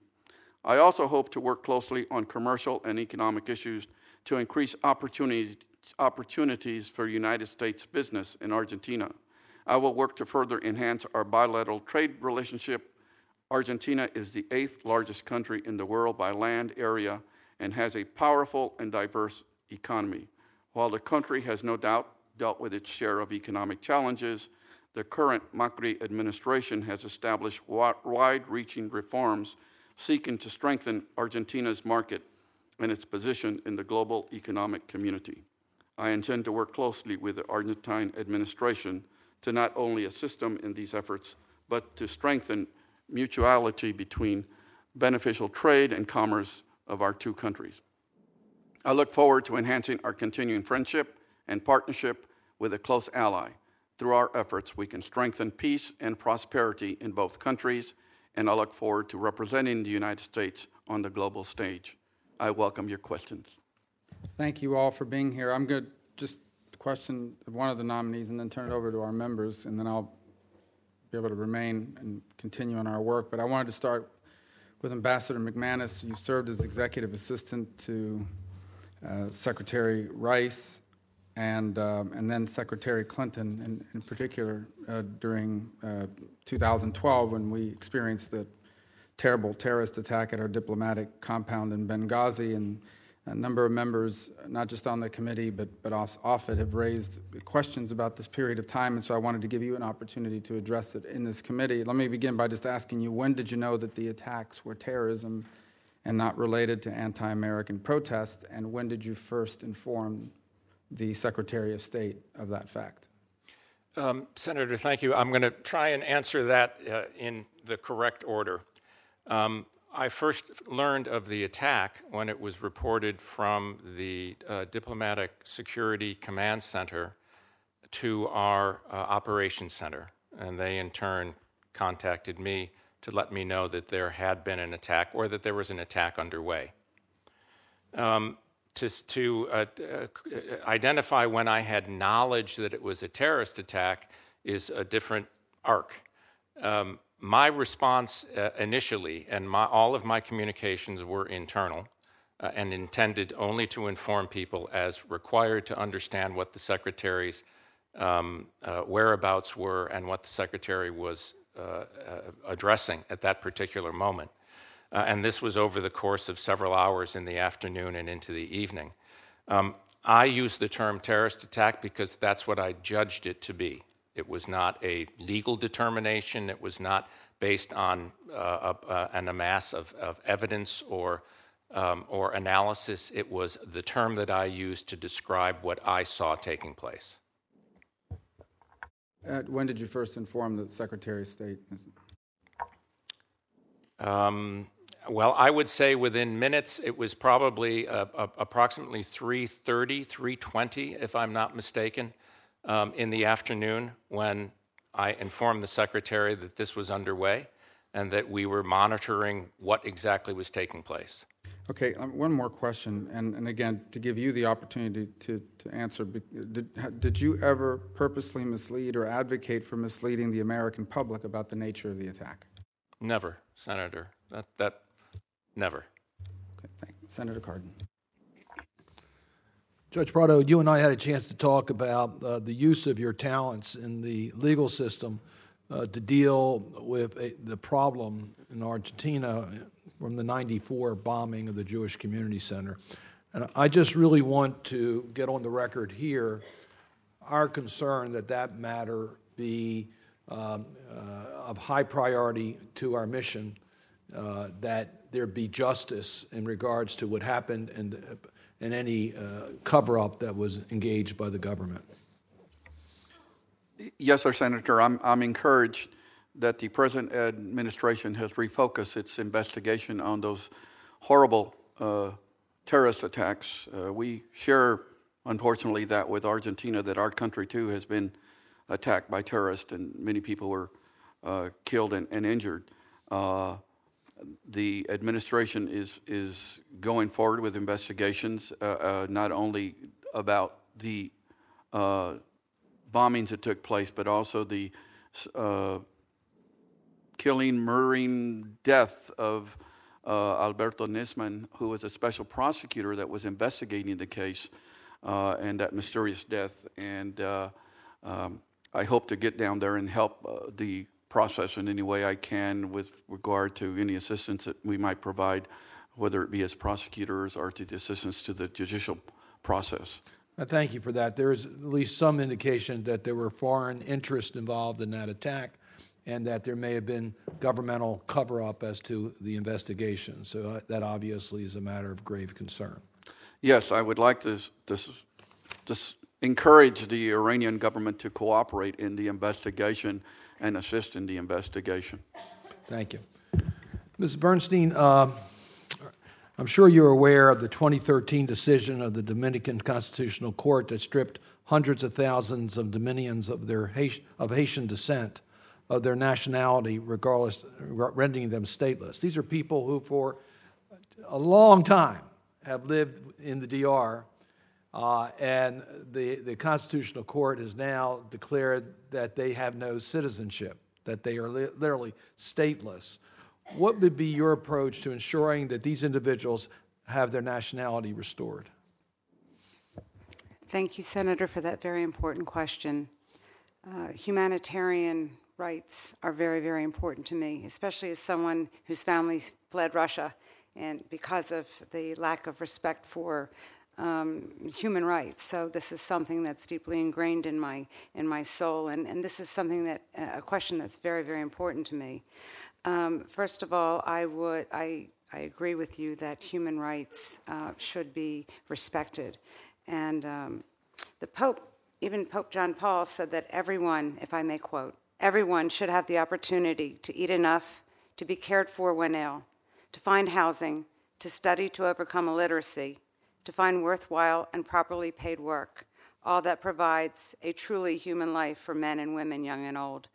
I also hope to work closely on commercial and economic issues to increase opportunities, opportunities for United States business in Argentina. I will work to further enhance our bilateral trade relationship. Argentina is the eighth largest country in the world by land area and has a powerful and diverse economy. While the country has no doubt dealt with its share of economic challenges, the current Macri administration has established wide reaching reforms seeking to strengthen Argentina's market and its position in the global economic community. I intend to work closely with the Argentine administration to not only assist them in these efforts, but to strengthen mutuality between beneficial trade and commerce of our two countries. I look forward to enhancing our continuing friendship and partnership with a close ally. Through our efforts, we can strengthen peace and prosperity in both countries, and I look forward to representing the United States on the global stage. I welcome your questions. Thank you all for being here. I'm going to just question one of the nominees and then turn it over to our members, and then I'll be able to remain and continue on our work. But I wanted to start with Ambassador McManus. You served as executive assistant to uh, Secretary Rice and, um, and then Secretary Clinton, in, in particular, uh, during uh, 2012 when we experienced the terrible terrorist attack at our diplomatic compound in Benghazi. And a number of members, not just on the committee, but, but off it, have raised questions about this period of time. And so I wanted to give you an opportunity to address it in this committee. Let me begin by just asking you when did you know that the attacks were terrorism and not related to anti American protests? And when did you first inform the Secretary of State of that fact? Um, Senator, thank you. I'm going to try and answer that uh, in the correct order. Um, I first learned of the attack when it was reported from the uh, Diplomatic Security Command Center to our uh, operations center, and they in turn contacted me to let me know that there had been an attack or that there was an attack underway. Um, to, to uh, uh, identify when I had knowledge that it was a terrorist attack is a different arc. Um, my response uh, initially and my, all of my communications were internal uh, and intended only to inform people as required to understand what the secretary's um, uh, whereabouts were and what the secretary was uh, addressing at that particular moment. Uh, and this was over the course of several hours in the afternoon and into the evening. Um, I use the term terrorist attack because that's what I judged it to be. It was not a legal determination. It was not based on uh, uh, an amass of, of evidence or, um, or analysis. It was the term that I used to describe what I saw taking place. When did you first inform the Secretary of State? Um, well, I would say within minutes. It was probably uh, uh, approximately 3:30, 3:20, if I'm not mistaken um, in the afternoon when I informed the secretary that this was underway and that we were monitoring what exactly was taking place. Okay, um, one more question, and, and again, to give you the opportunity to, to answer. Did, did you ever purposely mislead or advocate for misleading the American public about the nature of the attack? Never, Senator. That, that, never. Okay, thank you. Senator Cardin. Judge Prado, you and I had a chance to talk about uh, the use of your talents in the legal system uh, to deal with a, the problem in Argentina from the 94 bombing of the Jewish Community Center. And I just really want to get on the record here our concern that that matter be um, uh, of high priority to our mission, uh, that there be justice in regards to what happened and, and any uh, cover up that was engaged by the government. Yes, sir, Senator. I'm, I'm encouraged that the present administration has refocused its investigation on those horrible uh, terrorist attacks. Uh, we share, unfortunately, that with Argentina, that our country too has been attacked by terrorists and many people were uh, killed and, and injured. Uh, the administration is, is going forward with investigations, uh, uh, not only about the bombings that took place, but also the uh, killing, murdering, death of uh, Alberto Nisman, who was a special prosecutor that was investigating the case uh, and that mysterious death. And uh, um, I hope to get down there and help uh, the process in any way I can with regard to any assistance that we might provide, whether it be as prosecutors or to the assistance to the judicial process. I thank you for that. There is at least some indication that there were foreign interests involved in that attack and that there may have been governmental cover up as to the investigation. So uh, that obviously is a matter of grave concern. Yes, I would like to, to, to encourage the Iranian government to cooperate in the investigation and assist in the investigation. Thank you. Ms. Bernstein, uh, I'm sure you're aware of the 2013 decision of the Dominican Constitutional Court that stripped hundreds of thousands of Dominicans of their of Haitian descent of their nationality, regardless, rendering them stateless. These are people who, for a long time, have lived in the DR, uh, and the, the Constitutional Court has now declared that they have no citizenship, that they are li- literally stateless. What would be your approach to ensuring that these individuals have their nationality restored? Thank you, Senator, for that very important question. Uh, humanitarian rights are very, very important to me, especially as someone whose family fled Russia and because of the lack of respect for um, human rights. So this is something that's deeply ingrained in my in my soul, and, and this is something that a question that's very, very important to me. Um, first of all, I would I I agree with you that human rights uh, should be respected, and um, the Pope, even Pope John Paul, said that everyone, if I may quote, everyone should have the opportunity to eat enough, to be cared for when ill, to find housing, to study to overcome illiteracy, to find worthwhile and properly paid work, all that provides a truly human life for men and women, young and old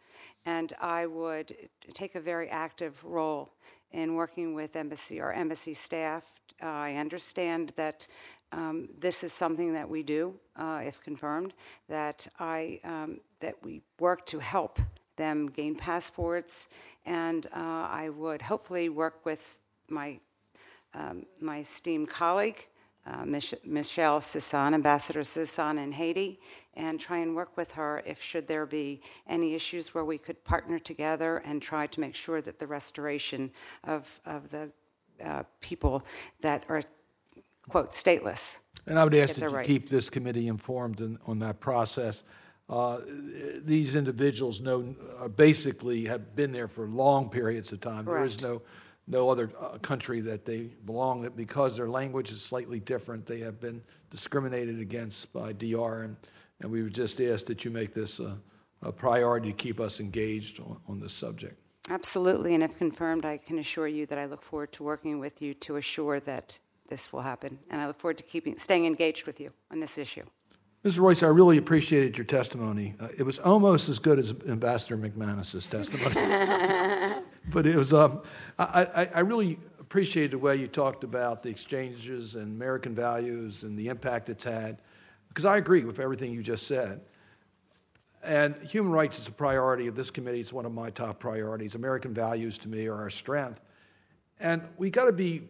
and I would take a very active role in working with embassy or embassy staff. Uh, I understand that um, this is something that we do, uh, if confirmed. That I um, that we work to help them gain passports, and uh, I would hopefully work with my um, my esteemed colleague, uh, Mich- Michele Sison, Ambassador Sison in Haiti, and try and work with her if should there be any issues where we could partner together and try to make sure that the restoration of, of the uh, people that are quote stateless and i would ask that you rights. keep this committee informed in, on that process uh, these individuals know uh, basically have been there for long periods of time Correct. there is no no other uh, country that they belong that because their language is slightly different they have been discriminated against by dr and and we would just ask that you make this a, a priority to keep us engaged on, on this subject. Absolutely, and if confirmed, I can assure you that I look forward to working with you to assure that this will happen, and I look forward to keeping staying engaged with you on this issue. Mr. Royce, I really appreciated your testimony. Uh, it was almost as good as Ambassador McManus's testimony, but it was. Um, I, I, I really appreciated the way you talked about the exchanges and American values and the impact it's had because I agree with everything you just said. and human rights is a priority of this committee. It's one of my top priorities. American values to me are our strength. And we got to be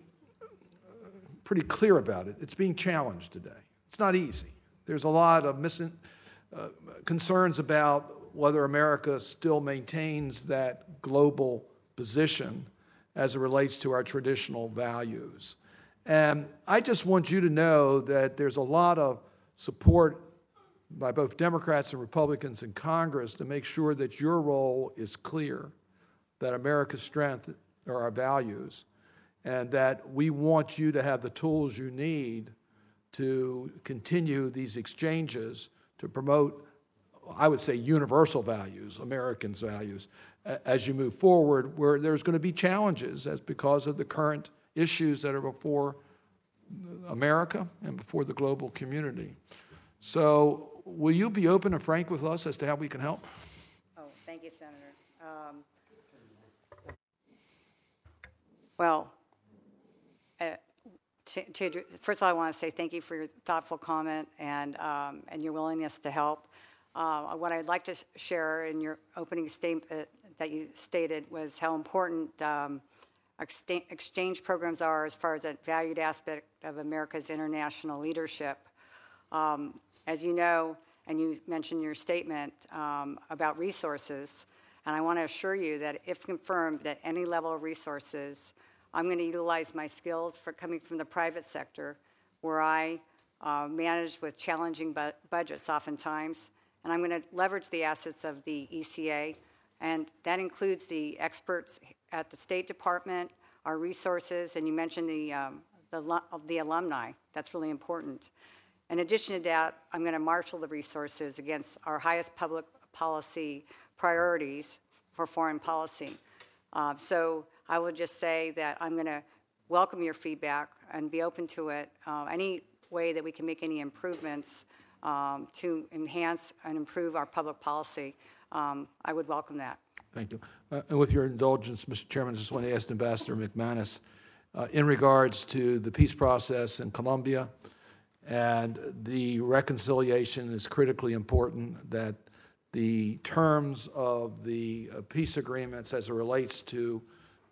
pretty clear about it. It's being challenged today. It's not easy. There's a lot of mis- uh, concerns about whether America still maintains that global position as it relates to our traditional values. And I just want you to know that there's a lot of support by both Democrats and Republicans in Congress to make sure that your role is clear, that America's strength are our values, and that we want you to have the tools you need to continue these exchanges to promote, I would say, universal values, Americans' values, as you move forward, where there's going to be challenges as because of the current issues that are before America and before the global community. So, will you be open and frank with us as to how we can help? Oh, thank you, Senator. Um, well, uh, first of all, I want to say thank you for your thoughtful comment and, um, and your willingness to help. Uh, what I'd like to share in your opening statement that you stated was how important um, exchange programs are as far as that valued aspect of America's international leadership. Um, as you know, and you mentioned your statement um, about resources, and I want to assure you that if confirmed at any level of resources, I'm going to utilize my skills for coming from the private sector, where I uh, manage with challenging bu- budgets oftentimes, and I'm going to leverage the assets of the ECA, and that includes the experts at the State Department, our resources, and you mentioned the, um, the, the alumni. That's really important. In addition to that, I'm going to marshal the resources against our highest public policy priorities for foreign policy. Uh, so I will just say that I'm going to welcome your feedback and be open to it. Uh, any way that we can make any improvements um, to enhance and improve our public policy, um, I would welcome that. Thank you. Uh, and with your indulgence, Mr. Chairman, I just want to ask Ambassador McManus uh, in regards to the peace process in Colombia and the reconciliation is critically important that the terms of the uh, peace agreements as it relates to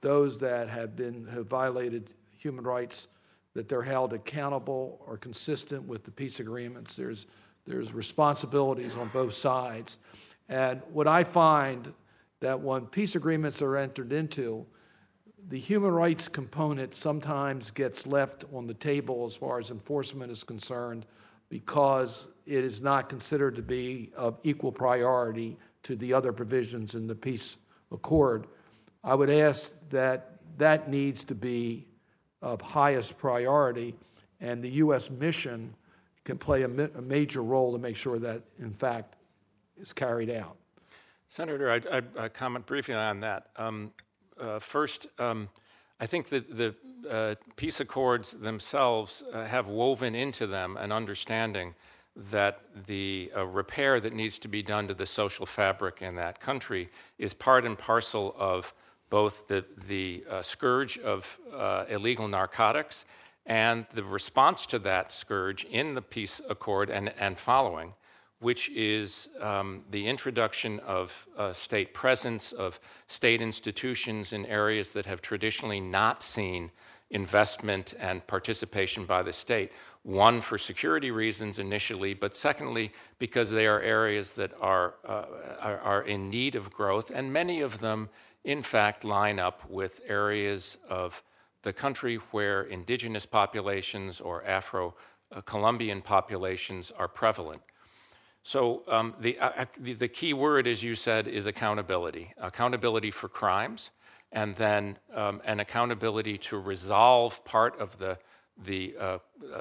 those that have been have violated human rights that they're held accountable or consistent with the peace agreements there's there's responsibilities on both sides and what i find that when peace agreements are entered into, the human rights component sometimes gets left on the table as far as enforcement is concerned because it is not considered to be of equal priority to the other provisions in the peace accord. I would ask that that needs to be of highest priority, and the U.S. mission can play a, a major role to make sure that, in fact, is carried out. Senator, I'd, I'd, I'd comment briefly on that. Um, uh, first, um, I think that the uh, peace accords themselves uh, have woven into them an understanding that the uh, repair that needs to be done to the social fabric in that country is part and parcel of both the, the uh, scourge of uh, illegal narcotics and the response to that scourge in the peace accord and, and following which is um, the introduction of uh, state presence, of state institutions in areas that have traditionally not seen investment and participation by the state. One, for security reasons initially, but secondly, because they are areas that are, uh, are, are, in need of growth, and many of them, in fact, line up with areas of the country where indigenous populations or Afro Colombian populations are prevalent. So um, the, uh, the, the key word, as you said, is accountability. Accountability for crimes, and then um, an accountability to resolve part of the the uh, uh,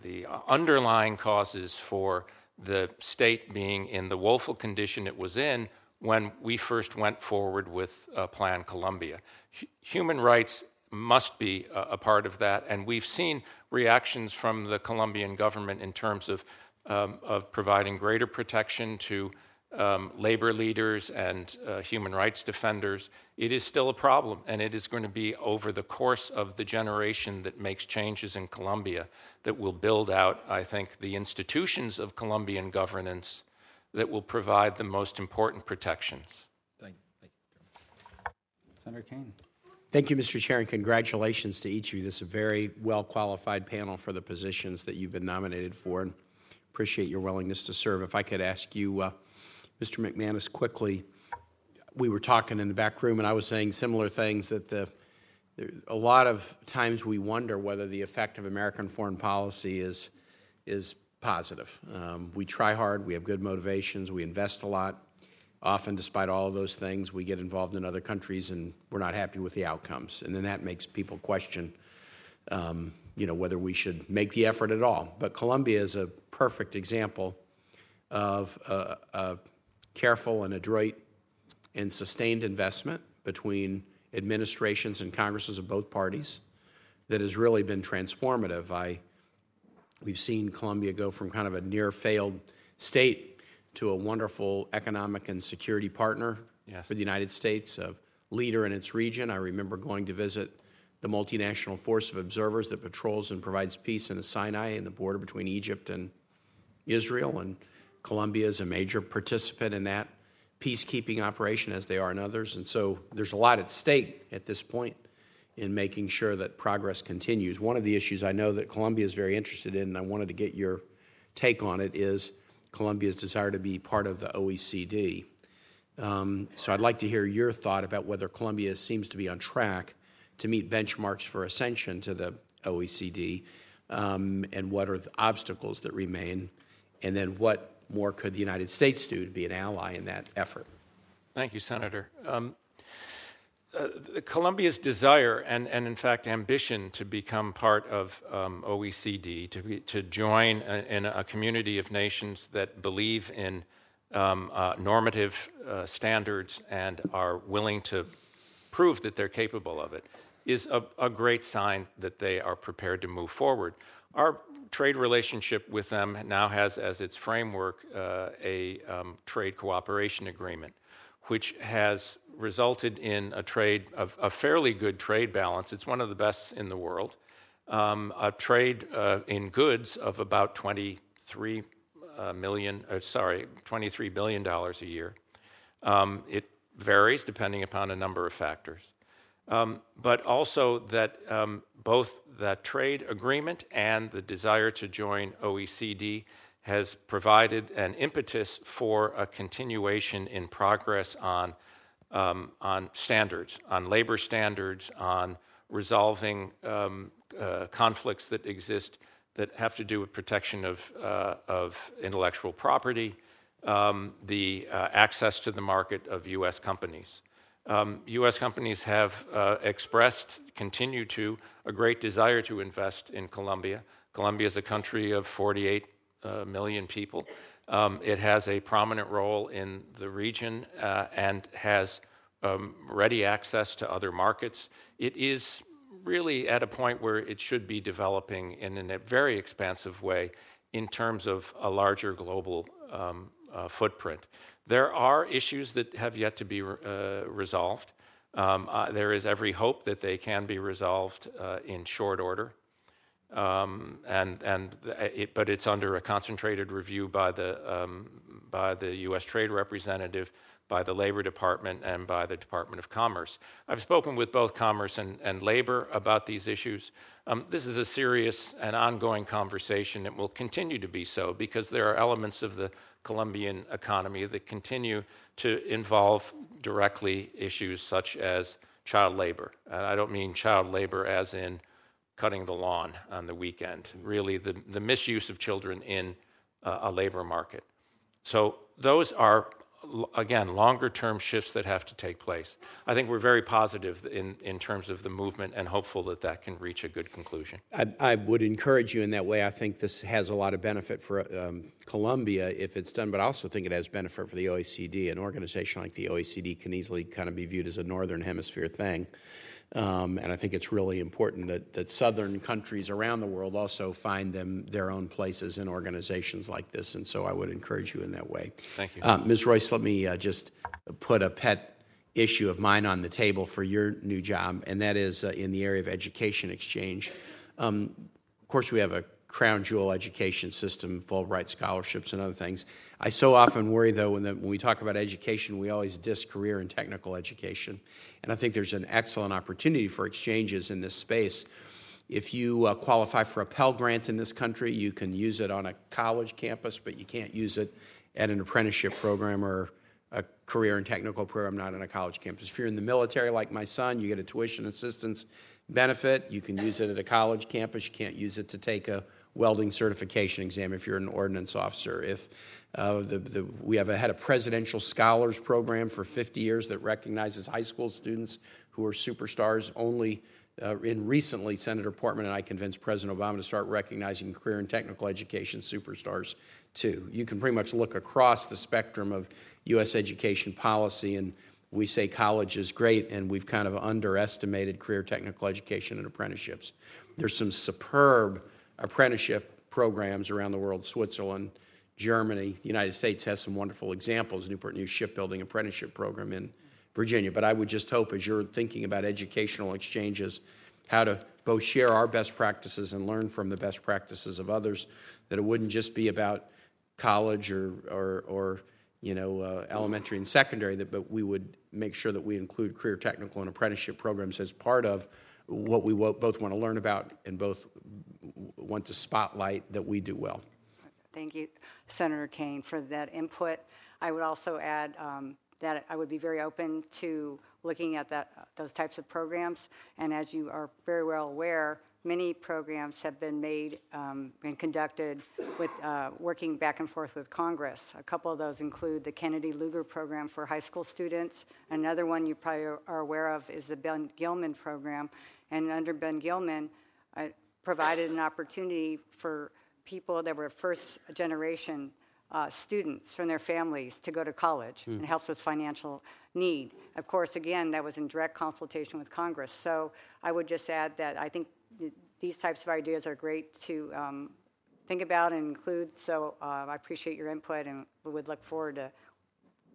the underlying causes for the state being in the woeful condition it was in when we first went forward with uh, Plan Colombia. H- human rights must be a, a part of that, and we've seen reactions from the Colombian government in terms of um, of providing greater protection to um, labor leaders and uh, human rights defenders, it is still a problem, and it is going to be over the course of the generation that makes changes in Colombia that will build out, I think, the institutions of Colombian governance that will provide the most important protections. Thank, thank Senator Kaine. Thank you, Mr. Chair, and congratulations to each of you. This is a very well qualified panel for the positions that you've been nominated for, and appreciate your willingness to serve. If I could ask you, uh, Mr. McManus, quickly, we were talking in the back room, and I was saying similar things that the a lot of times we wonder whether the effect of American foreign policy is is positive. Um, we try hard, we have good motivations, we invest a lot. Often, despite all of those things, we get involved in other countries and we're not happy with the outcomes. And then that makes people question, um, you know, whether we should make the effort at all. But Colombia is a perfect example of a, a careful and adroit and sustained investment between administrations and Congresses of both parties that has really been transformative. I, we've seen Colombia go from kind of a near failed state to a wonderful economic and security partner Yes. for the United States, a leader in its region. I remember going to visit the multinational force of observers that patrols and provides peace in the Sinai and the border between Egypt and Israel. And Colombia is a major participant in that peacekeeping operation, as they are in others. And so there's a lot at stake at this point in making sure that progress continues. One of the issues I know that Colombia is very interested in, and I wanted to get your take on it, is Colombia's desire to be part of the OECD. Um, so I'd like to hear your thought about whether Colombia seems to be on track to meet benchmarks for ascension to the OECD, um, and what are the obstacles that remain, and then what more could the United States do to be an ally in that effort? Thank you, Senator. Um, uh, Colombia's desire and, and, in fact, ambition to become part of um, OECD, to, be, to join a, in a community of nations that believe in um, uh, normative uh, standards and are willing to prove that they're capable of it, is a, a great sign that they are prepared to move forward. Our trade relationship with them now has as its framework uh, a um, trade cooperation agreement, which has resulted in a trade of a fairly good trade balance. It's one of the best in the world. Um, a trade uh, in goods of about 23 uh, million, uh, sorry, 23 billion dollars a year. Um, it varies depending upon a number of factors. Um, but also that um, both that trade agreement and the desire to join OECD has provided an impetus for a continuation in progress on, um, on standards, on labor standards, on resolving um, uh, conflicts that exist that have to do with protection of, uh, of intellectual property, um, the uh, access to the market of U.S. companies. Um, U.S. companies have uh, expressed, continue to, a great desire to invest in Colombia. Colombia is a country of 48 uh, million people. Um, it has a prominent role in the region uh, and has um, ready access to other markets. It is really at a point where it should be developing in, a very expansive way in terms of a larger global um, uh, footprint. There are issues that have yet to be uh, resolved. Um, uh, there is every hope that they can be resolved uh, in short order. Um, and and it, but it's under a concentrated review by the um, by the U.S. Trade Representative, by the Labor Department, and by the Department of Commerce. I've spoken with both Commerce and, and Labor about these issues. Um, this is a serious and ongoing conversation. It will continue to be so because there are elements of the Colombian economy that continue to involve directly issues such as child labor. And I don't mean child labor as in cutting the lawn on the weekend, really the, the misuse of children in uh, a labor market. So those are again, longer term shifts that have to take place. I think we're very positive in, in terms of the movement and hopeful that that can reach a good conclusion. I, I would encourage you in that way. I think this has a lot of benefit for um, Colombia if it's done, but I also think it has benefit for the OECD. An organization like the OECD can easily kind of be viewed as a Northern Hemisphere thing. Um, and I think it's really important that, that southern countries around the world also find them their own places in organizations like this. And so I would encourage you in that way. Thank you. Uh, Ms. Royce, let me uh, just put a pet issue of mine on the table for your new job, and that is uh, in the area of education exchange. Um, of course, we have a crown jewel education system, Fulbright scholarships, and other things. I so often worry, though, when, the, when we talk about education, we always diss career and technical education. And I think there's an excellent opportunity for exchanges in this space. If you uh, qualify for a Pell Grant in this country, you can use it on a college campus, but you can't use it at an apprenticeship program or a career and technical program, not on a college campus. If you're in the military, like my son, you get a tuition assistance benefit. You can use it at a college campus. You can't use it to take a welding certification exam if you're an ordnance officer. If uh, the, the, we have a, had a presidential scholars program for 50 years that recognizes high school students who are superstars only uh, in recently, Senator Portman and I convinced President Obama to start recognizing career and technical education superstars too. You can pretty much look across the spectrum of U.S. education policy, and we say college is great, and we've kind of underestimated career technical education and apprenticeships. There's some superb apprenticeship programs around the world, Switzerland, Germany, the United States has some wonderful examples. Newport News Shipbuilding Apprenticeship Program in Virginia. But I would just hope, as you're thinking about educational exchanges, how to both share our best practices and learn from the best practices of others, that it wouldn't just be about college or, or, or you know, uh, elementary and secondary, that, but we would make sure that we include career technical and apprenticeship programs as part of what we both want to learn about and both want to spotlight that we do well. Thank you, Senator Kaine, for that input. I would also add um, that I would be very open to looking at that, those types of programs. And as you are very well aware, many programs have been made um, and conducted with uh, working back and forth with Congress. A couple of those include the Kennedy Lugar program for high school students. Another one you probably are aware of is the Ben Gilman program. And under Ben Gilman, I provided an opportunity for people that were first generation uh, students from their families to go to college mm. and helps with financial need. Of course, again, that was in direct consultation with Congress. So I would just add that I think these types of ideas are great to um, think about and include. So uh, I appreciate your input and we would look forward to,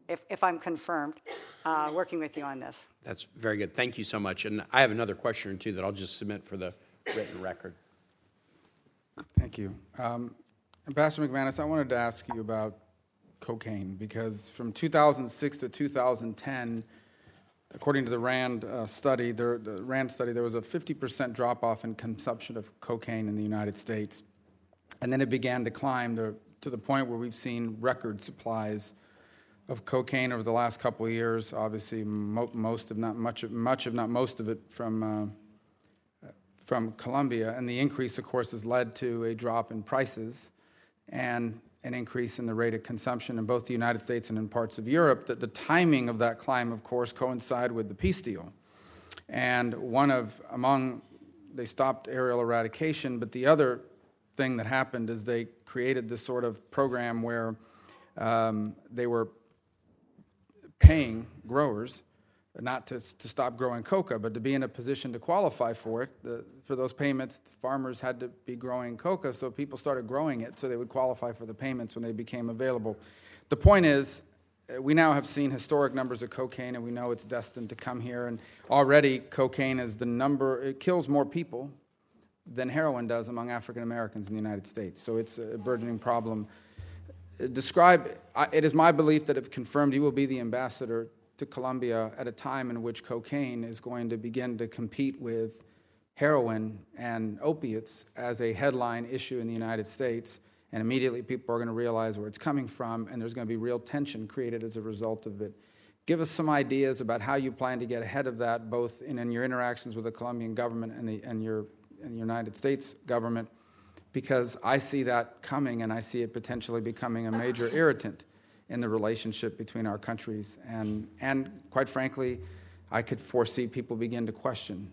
if, if I'm confirmed, uh, working with you on this. That's very good. Thank you so much. And I have another question or two that I'll just submit for the written record. Thank you. Um, Ambassador McManus, I wanted to ask you about cocaine because from 2006 to 2010, according to the RAND uh, study, there, the RAND study, there was a 50% drop off in consumption of cocaine in the United States. And then it began to climb to, to the point where we've seen record supplies of cocaine over the last couple of years. Obviously, mo- most, if not much, of, much, if not most of it, from uh, from Colombia. And the increase, of course, has led to a drop in prices and an increase in the rate of consumption in both the United States and in parts of Europe, that the timing of that climb, of course, coincided with the peace deal. And one of, among, they stopped aerial eradication, but the other thing that happened is they created this sort of program where um, they were paying growers not to, to stop growing coca, but to be in a position to qualify for it. The, for those payments, farmers had to be growing coca, so people started growing it so they would qualify for the payments when they became available. The point is, uh, we now have seen historic numbers of cocaine, and we know it's destined to come here. And already, cocaine is the number, it kills more people than heroin does among African Americans in the United States. So it's a burgeoning problem. Describe, it is my belief that if confirmed, you will be the ambassador to Colombia at a time in which cocaine is going to begin to compete with heroin and opiates as a headline issue in the United States. And immediately people are going to realize where it's coming from, and there's going to be real tension created as a result of it. Give us some ideas about how you plan to get ahead of that, both in, in your interactions with the Colombian government and, the, and, your, and the United States government, because I see that coming and I see it potentially becoming a major irritant in the relationship between our countries. And, and quite frankly, I could foresee people begin to question,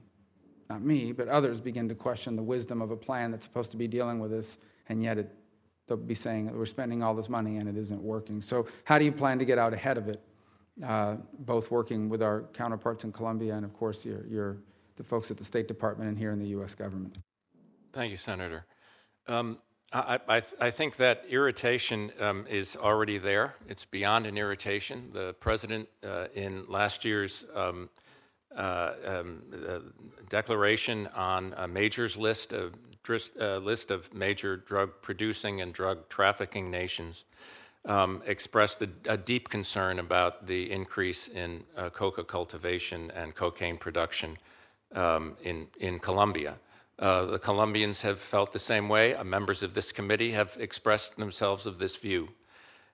not me, but others begin to question the wisdom of a plan that's supposed to be dealing with this, and yet it, they'll be saying we're spending all this money and it isn't working. So, how do you plan to get out ahead of it? Uh, both working with our counterparts in Colombia and, of course, your, your, the folks at the State Department and here in the U.S. government. Thank you, Senator. Um, I, I, I, think that irritation um, is already there. It's beyond an irritation. The president, uh, in last year's um, uh, um, uh, declaration on a majors list, dris- uh, list of major drug producing and drug trafficking nations um, expressed a, a, deep concern about the increase in uh, coca cultivation and cocaine production um, in, in Colombia. Uh, the Colombians have felt the same way. Uh, members of this committee have expressed themselves of this view.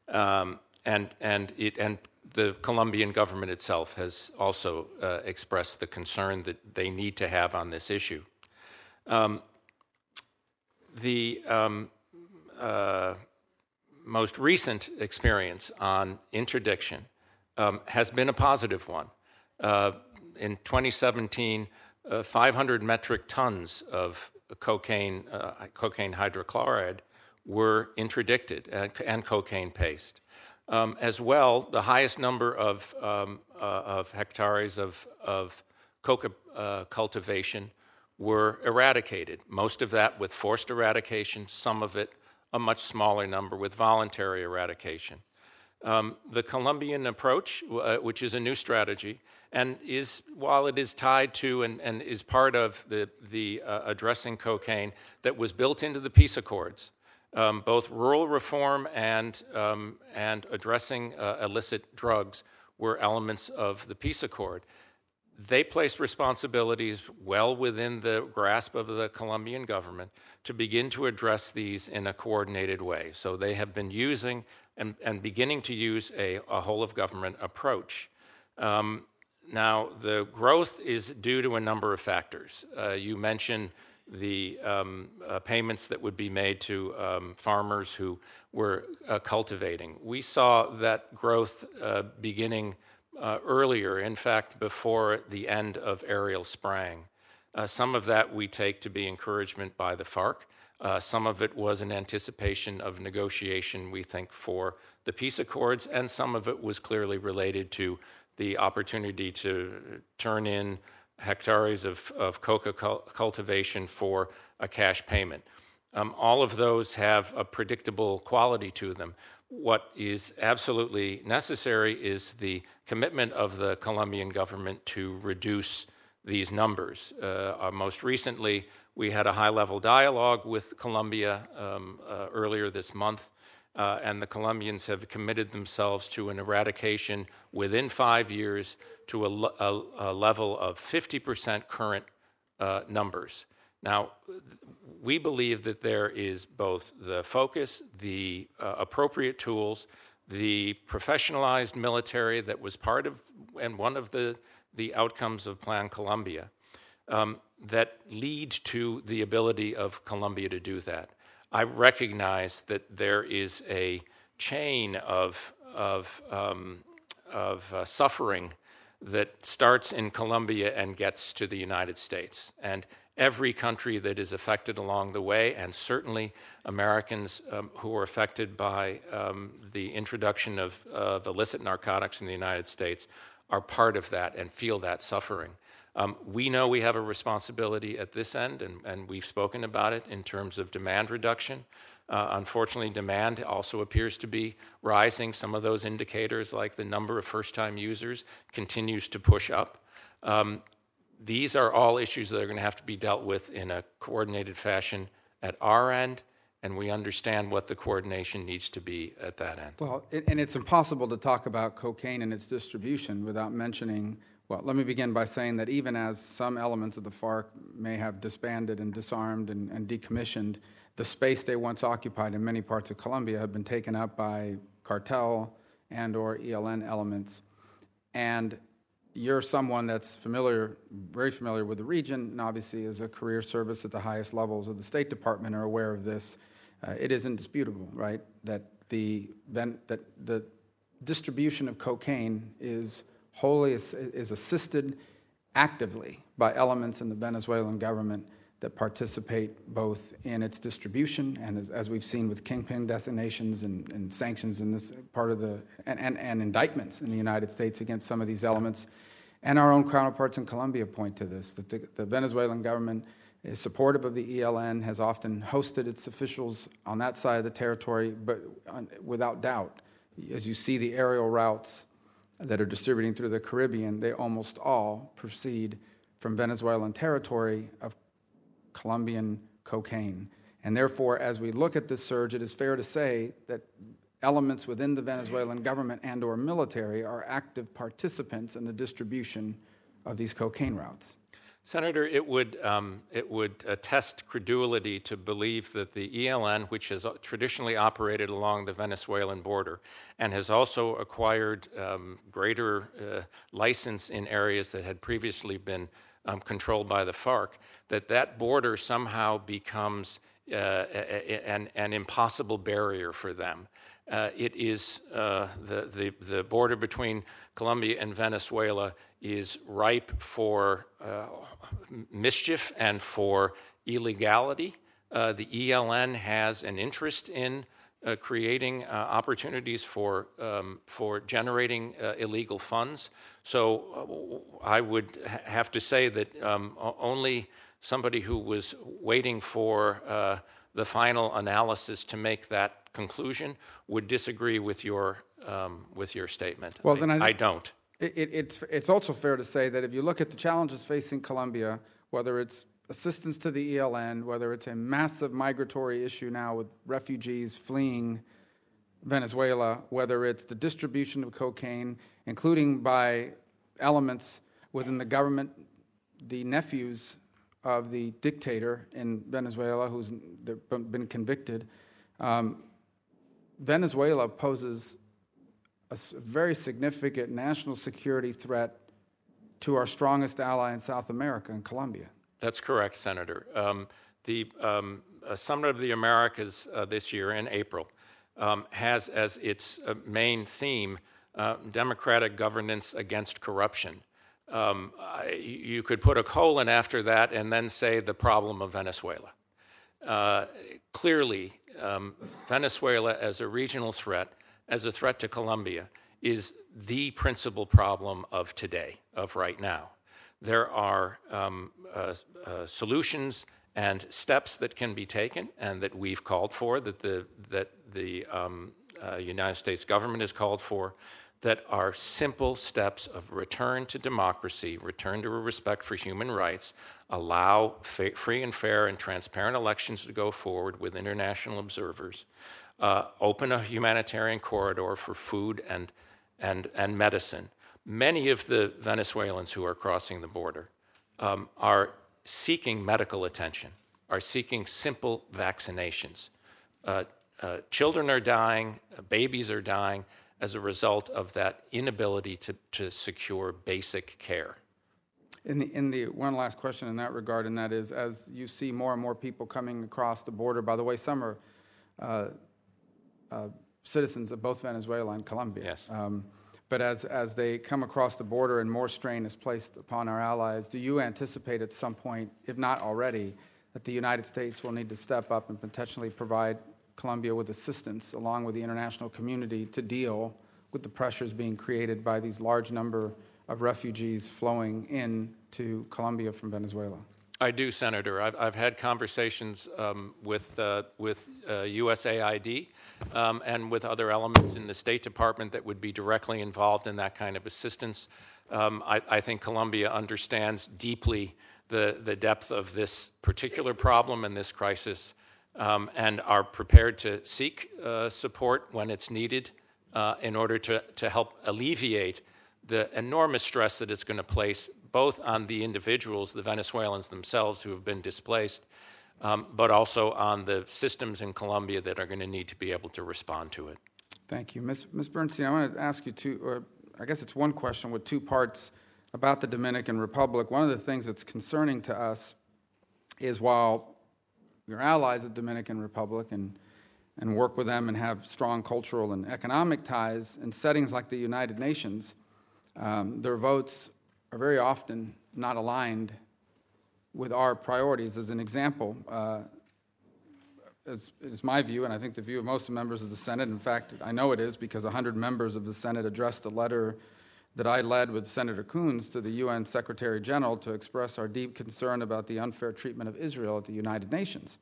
Um, and, and, it, and the Colombian government itself has also uh, expressed the concern that they need to have on this issue. Um, the um, uh, most recent experience on interdiction um, has been a positive one. Uh, in 2017, uh, 500 metric tons of cocaine, uh, cocaine hydrochloride were interdicted and, and cocaine paste. Um, as well, the highest number of, um, uh, of hectares of, of coca uh, cultivation were eradicated. Most of that with forced eradication, some of it a much smaller number with voluntary eradication. Um, the Colombian approach, uh, which is a new strategy, and is while it is tied to and, and is part of the, the uh, addressing cocaine that was built into the peace accords, um, both rural reform and, um, and addressing uh, illicit drugs were elements of the peace accord. They placed responsibilities well within the grasp of the Colombian government to begin to address these in a coordinated way. So they have been using and, and beginning to use a, a whole of government approach. Um, now, the growth is due to a number of factors. Uh, you mentioned the um, uh, payments that would be made to um, farmers who were uh, cultivating. We saw that growth uh, beginning uh, earlier, in fact, before the end of aerial spraying. Uh, some of that we take to be encouragement by the FARC. Some of it was an anticipation of negotiation, we think, for the peace accords, and some of it was clearly related to the opportunity to turn in hectares of, of coca cultivation for a cash payment. Um, all of those have a predictable quality to them. What is absolutely necessary is the commitment of the Colombian government to reduce these numbers. Uh, uh, most recently, we had a high level dialogue with Colombia um, uh, earlier this month, uh, and the Colombians have committed themselves to an eradication within five years to a, a, a level of 50% current uh, numbers. Now, we believe that there is both the focus, the uh, appropriate tools, the professionalized military that was part of and one of the the outcomes of Plan Colombia um, that lead to the ability of Colombia to do that. I recognize that there is a chain of, of, um, of uh, suffering that starts in Colombia and gets to the United States. And every country that is affected along the way, and certainly Americans um, who are affected by um, the introduction of, of illicit narcotics in the United States, are part of that and feel that suffering. Um, we know we have a responsibility at this end, and, and we've spoken about it in terms of demand reduction. Uh, unfortunately, demand also appears to be rising. Some of those indicators, like the number of first time users, continues to push up. Um, these are all issues that are going to have to be dealt with in a coordinated fashion at our end and we understand what the coordination needs to be at that end. Well, it, and it's impossible to talk about cocaine and its distribution without mentioning. Well, let me begin by saying that even as some elements of the FARC may have disbanded and disarmed and, and decommissioned, the space they once occupied in many parts of Colombia have been taken up by cartel and or ELN elements. And you're someone that's familiar, very familiar with the region, and obviously as a career service at the highest levels of the State Department are aware of this. Uh, it is indisputable, right, that the that the distribution of cocaine is wholly is assisted actively by elements in the Venezuelan government that participate both in its distribution and as, as we've seen with kingpin designations and, and, sanctions in this part of the and, and, and, indictments in the United States against some of these elements. And our own counterparts in Colombia point to this that the, the Venezuelan government is supportive of the ELN, has often hosted its officials on that side of the territory, but uh, without doubt, as you see the aerial routes that are distributing through the Caribbean, they almost all proceed from Venezuelan territory of Colombian cocaine. And therefore, as we look at this surge, it is fair to say that elements within the Venezuelan government and or military are active participants in the distribution of these cocaine routes. Senator, it would, um, it would attest credulity to believe that the ELN, which has traditionally operated along the Venezuelan border and has also acquired um, greater uh, license in areas that had previously been um, controlled by the FARC, that that border somehow becomes uh, an, an impossible barrier for them. Uh, it is uh, the, the, the border between Colombia and Venezuela is ripe for uh, mischief and for illegality. Uh, the ELN has an interest in uh, creating uh, opportunities for, um, for generating uh, illegal funds. So uh, I would ha- have to say that um, only somebody who was waiting for uh, the final analysis to make that conclusion would disagree with your, um, with your statement. Well, then I, I don't. It, it, it's, it's also fair to say that if you look at the challenges facing Colombia, whether it's assistance to the ELN, whether it's a massive migratory issue now with refugees fleeing Venezuela, whether it's the distribution of cocaine, including by elements within the government, the nephews of the dictator in Venezuela who's been convicted. Um, Venezuela poses a very significant national security threat to our strongest ally in South America, in Colombia. That's correct, Senator. Um, the um, Summit of the Americas uh, this year in April um, has as its uh, main theme uh, democratic governance against corruption. Um, I, you could put a colon after that and then say the problem of Venezuela. Uh, clearly, um, Venezuela as a regional threat as a threat to Colombia is the principal problem of today, of right now. There are um, uh, uh, solutions and steps that can be taken and that we've called for, that the, that the um, uh, United States government has called for, that are simple steps of return to democracy, return to a respect for human rights, allow fa- free and fair and transparent elections to go forward with international observers, uh, open a humanitarian corridor for food and, and, and medicine. Many of the Venezuelans who are crossing the border um, are seeking medical attention, are seeking simple vaccinations. Uh, uh, children are dying, uh, babies are dying as a result of that inability to, to secure basic care. In the, in the one last question in that regard, and that is, as you see more and more people coming across the border. By the way, some are uh, uh, citizens of both Venezuela and Colombia. Yes. Um, but as, as they come across the border and more strain is placed upon our allies, do you anticipate at some point, if not already, that the United States will need to step up and potentially provide Colombia with assistance along with the international community to deal with the pressures being created by these large number of refugees flowing in to Colombia from Venezuela? I do, Senator. I've, I've had conversations um, with, uh, with uh, USAID um, and with other elements in the State Department that would be directly involved in that kind of assistance. Um, I, I, think Colombia understands deeply the, the depth of this particular problem and this crisis um, and are prepared to seek uh, support when it's needed uh, in order to, to help alleviate the enormous stress that it's going to place both on the individuals, the Venezuelans themselves who have been displaced, um, but also on the systems in Colombia that are going to need to be able to respond to it. Thank you. Ms. Ms. Bernstein, I want to ask you two, or I guess it's one question with two parts about the Dominican Republic. One of the things that's concerning to us is while we're allies of the Dominican Republic and, and work with them and have strong cultural and economic ties in settings like the United Nations, um, their votes are very often not aligned with our priorities. As an example, uh, as, it is my view, and I think the view of most members of the Senate, in fact, I know it is because 100 members of the Senate addressed a letter that I led with Senator Coons to the UN Secretary General to express our deep concern about the unfair treatment of Israel at the United Nations.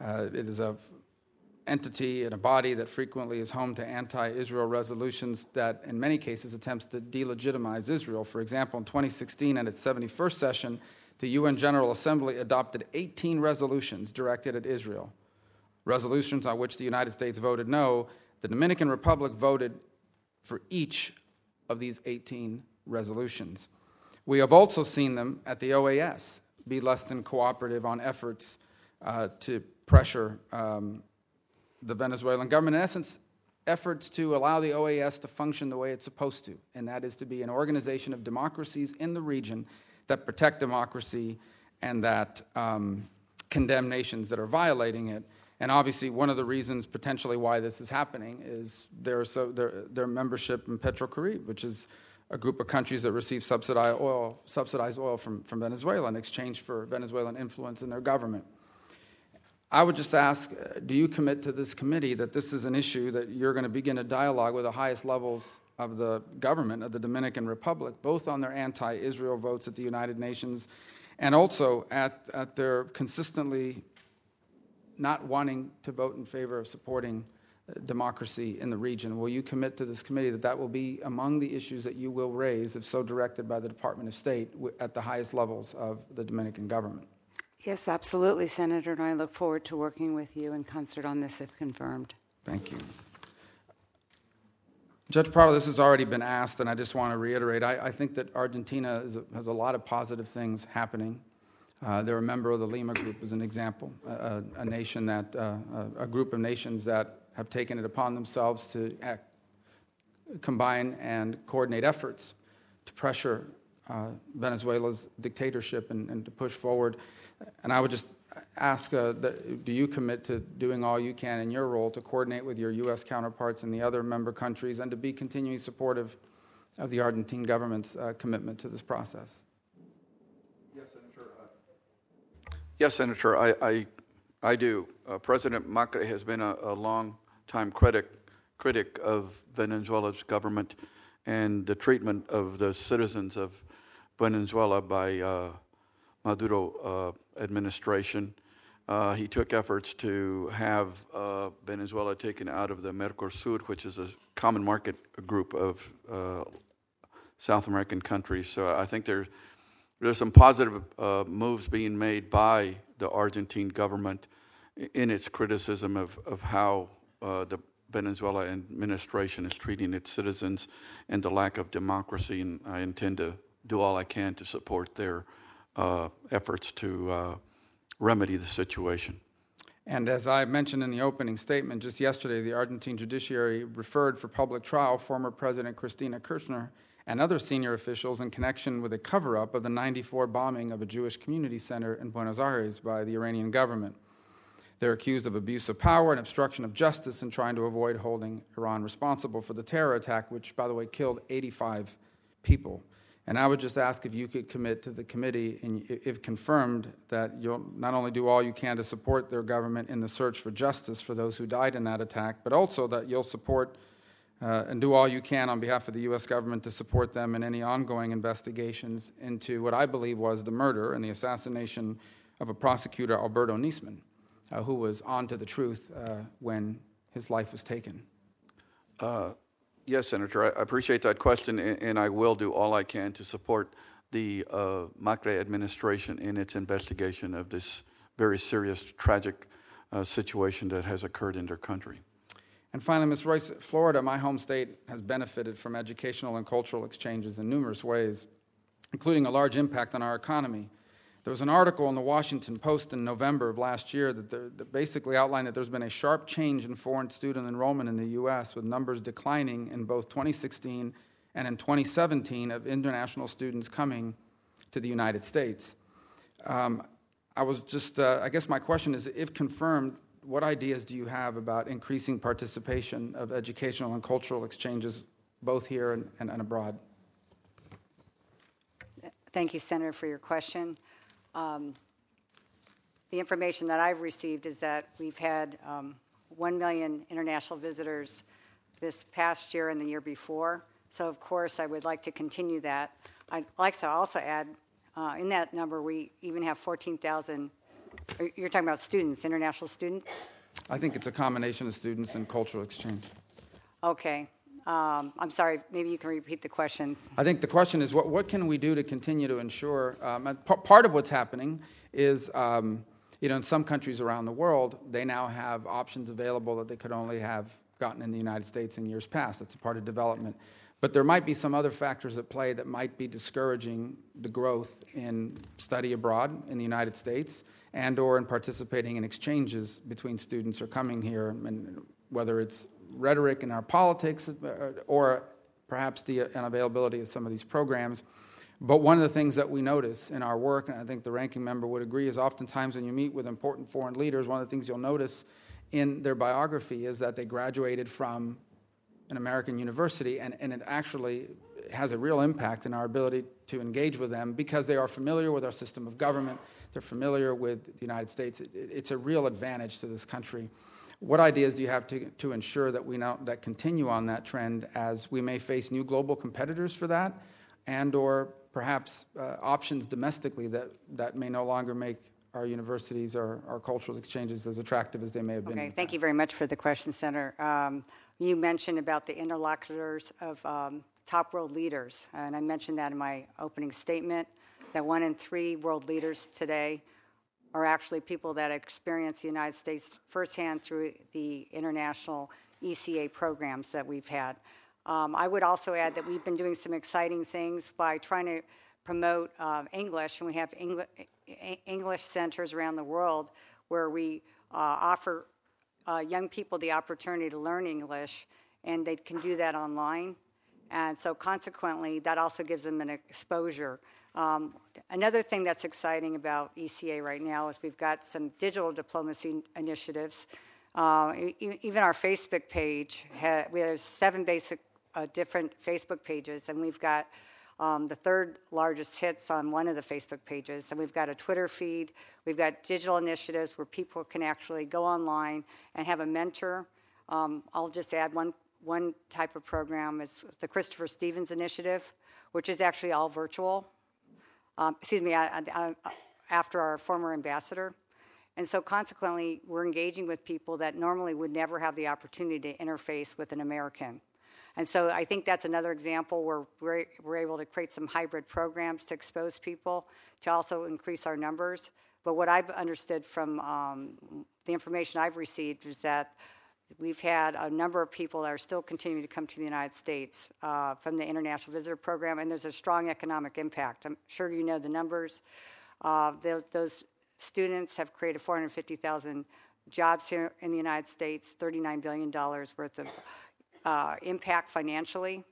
Uh, it is a entity and a body that frequently is home to anti Israel resolutions that, in many cases, attempts to delegitimize Israel. For example, in 2016, at its 71st session, the UN General Assembly adopted 18 resolutions directed at Israel. Resolutions on which the United States voted no, the Dominican Republic voted for each of these 18 resolutions. We have also seen them at the OAS be less than cooperative on efforts uh, to pressure um, the Venezuelan government. In essence, efforts to allow the OAS to function the way it's supposed to, and that is to be an organization of democracies in the region that protect democracy and that um, condemn nations that are violating it. And obviously, one of the reasons potentially why this is happening is their, so their, their membership in Petrocaribe, which is a group of countries that receive subsidized oil, subsidized oil from, from Venezuela in exchange for Venezuelan influence in their government. I would just ask uh, do you commit to this committee that this is an issue that you're going to begin a dialogue with the highest levels of the government of the Dominican Republic, both on their anti Israel votes at the United Nations and also at, at their consistently not wanting to vote in favor of supporting uh, democracy in the region. Will you commit to this committee that that will be among the issues that you will raise, if so directed by the Department of State, at the highest levels of the Dominican government? Yes, absolutely, Senator, and I look forward to working with you in concert on this if confirmed. Thank you. Judge Prado, this has already been asked, and I just want to reiterate. I, I think that Argentina a, has a lot of positive things happening. Uh, they're a member of the Lima Group, as an example, a, a nation that, uh, a, group of nations that have taken it upon themselves to act, combine and coordinate efforts to pressure uh, Venezuela's dictatorship and, and, to push forward. And I would just ask uh, that, do you commit to doing all you can in your role to coordinate with your U.S. counterparts in the other member countries and to be continuing supportive of the Argentine government's uh, commitment to this process? Yes, Senator. Uh, yes, Senator, I, I, I do. Uh, President Macri has been a, a long time critic, critic of Venezuela's government and the treatment of the citizens of Venezuela by uh, Maduro uh, administration. Uh, he took efforts to have uh, Venezuela taken out of the Mercosur, which is a common market group of South American countries. So I think there's there's some positive uh, moves being made by the Argentine government in its criticism of, of how uh, the Venezuela administration is treating its citizens and the lack of democracy. And I intend to do all I can to support their uh, efforts to uh, remedy the situation. And as I mentioned in the opening statement, just yesterday, the Argentine judiciary referred for public trial former President Cristina Kirchner and other senior officials in connection with a cover up of the 94 bombing of a Jewish community center in Buenos Aires by the Iranian government. They're accused of abuse of power and obstruction of justice in trying to avoid holding Iran responsible for the terror attack, which, by the way, killed 85 people. And I would just ask if you could commit to the committee, and if confirmed, that you'll not only do all you can to support their government in the search for justice for those who died in that attack, but also that you'll support uh, and do all you can on behalf of the U.S. government to support them in any ongoing investigations into what I believe was the murder and the assassination of a prosecutor, Alberto Nisman uh, who was on to the truth uh, when his life was taken? Yes, Senator. I appreciate that question, and I will do all I can to support the uh, Macri administration in its investigation of this very serious, tragic uh, situation that has occurred in their country. And finally, Ms. Royce, Florida, my home state, has benefited from educational and cultural exchanges in numerous ways, including a large impact on our economy. There was an article in the Washington Post in November of last year that, there, that, basically outlined that there's been a sharp change in foreign student enrollment in the U.S., with numbers declining in both 2016 and in 2017 of international students coming to the United States. Um, I was just, uh, I guess my question is if confirmed, what ideas do you have about increasing participation of educational and cultural exchanges both here and, and, and abroad? Thank you, Senator, for your question. Um, the information that I've received is that we've had um, 1 million international visitors this past year and the year before. So, of course, I would like to continue that. I'd like to also add uh, in that number, we even have 14,000. You're talking about students, international students? I think it's a combination of students and cultural exchange. Okay. Um, I'm sorry, maybe you can repeat the question. I think the question is what, what can we do to continue to ensure? Um, p- part of what's happening is, um, you know, in some countries around the world, they now have options available that they could only have gotten in the United States in years past. That's a part of development. But there might be some other factors at play that might be discouraging the growth in study abroad in the United States and or in participating in exchanges between students or coming here, and whether it's rhetoric in our politics uh, or perhaps the unavailability of some of these programs. But one of the things that we notice in our work, and I think the ranking member would agree, is oftentimes when you meet with important foreign leaders, one of the things you'll notice in their biography is that they graduated from an American university, and, and it actually has a real impact in our ability to engage with them because they are familiar with our system of government, they're familiar with the United States. It, it's a real advantage to this country. What ideas do you have to, to ensure that we now, that continue on that trend as we may face new global competitors for that, and or perhaps uh, options domestically that, that may no longer make our universities or our cultural exchanges as attractive as they may have been. Okay, thank you very much for the question, Senator. Um, you mentioned about the interlocutors of um, top world leaders, and I mentioned that in my opening statement. That one in three world leaders today are actually people that experience the United States firsthand through the international ECA programs that we've had. Um, I would also add that we've been doing some exciting things by trying to promote uh, English, and we have Engl- English centers around the world where we uh, offer uh, young people the opportunity to learn English, and they can do that online. And so, consequently, that also gives them an exposure. Um, another thing that's exciting about ECA right now is we've got some digital diplomacy initiatives. Uh, e- even our Facebook page, ha- we have seven basic uh, different Facebook pages, and we've got um, the third largest hits on one of the Facebook pages. And we've got a Twitter feed. We've got digital initiatives where people can actually go online and have a mentor. Um, I'll just add one, one type of program is the Christopher Stevens Initiative, which is actually all virtual. Um, excuse me, I, I, I, after our former ambassador. And so, consequently, we're engaging with people that normally would never have the opportunity to interface with an American. And so, I think that's another example where we're, we're able to create some hybrid programs to expose people to also increase our numbers. But what I've understood from um, the information I've received is that We've had a number of people that are still continuing to come to the United States uh, from the International Visitor Program, and there's a strong economic impact. I'm sure you know the numbers. Uh, those students have created 450,000 jobs here in the United States, $39 billion worth of uh, impact financially.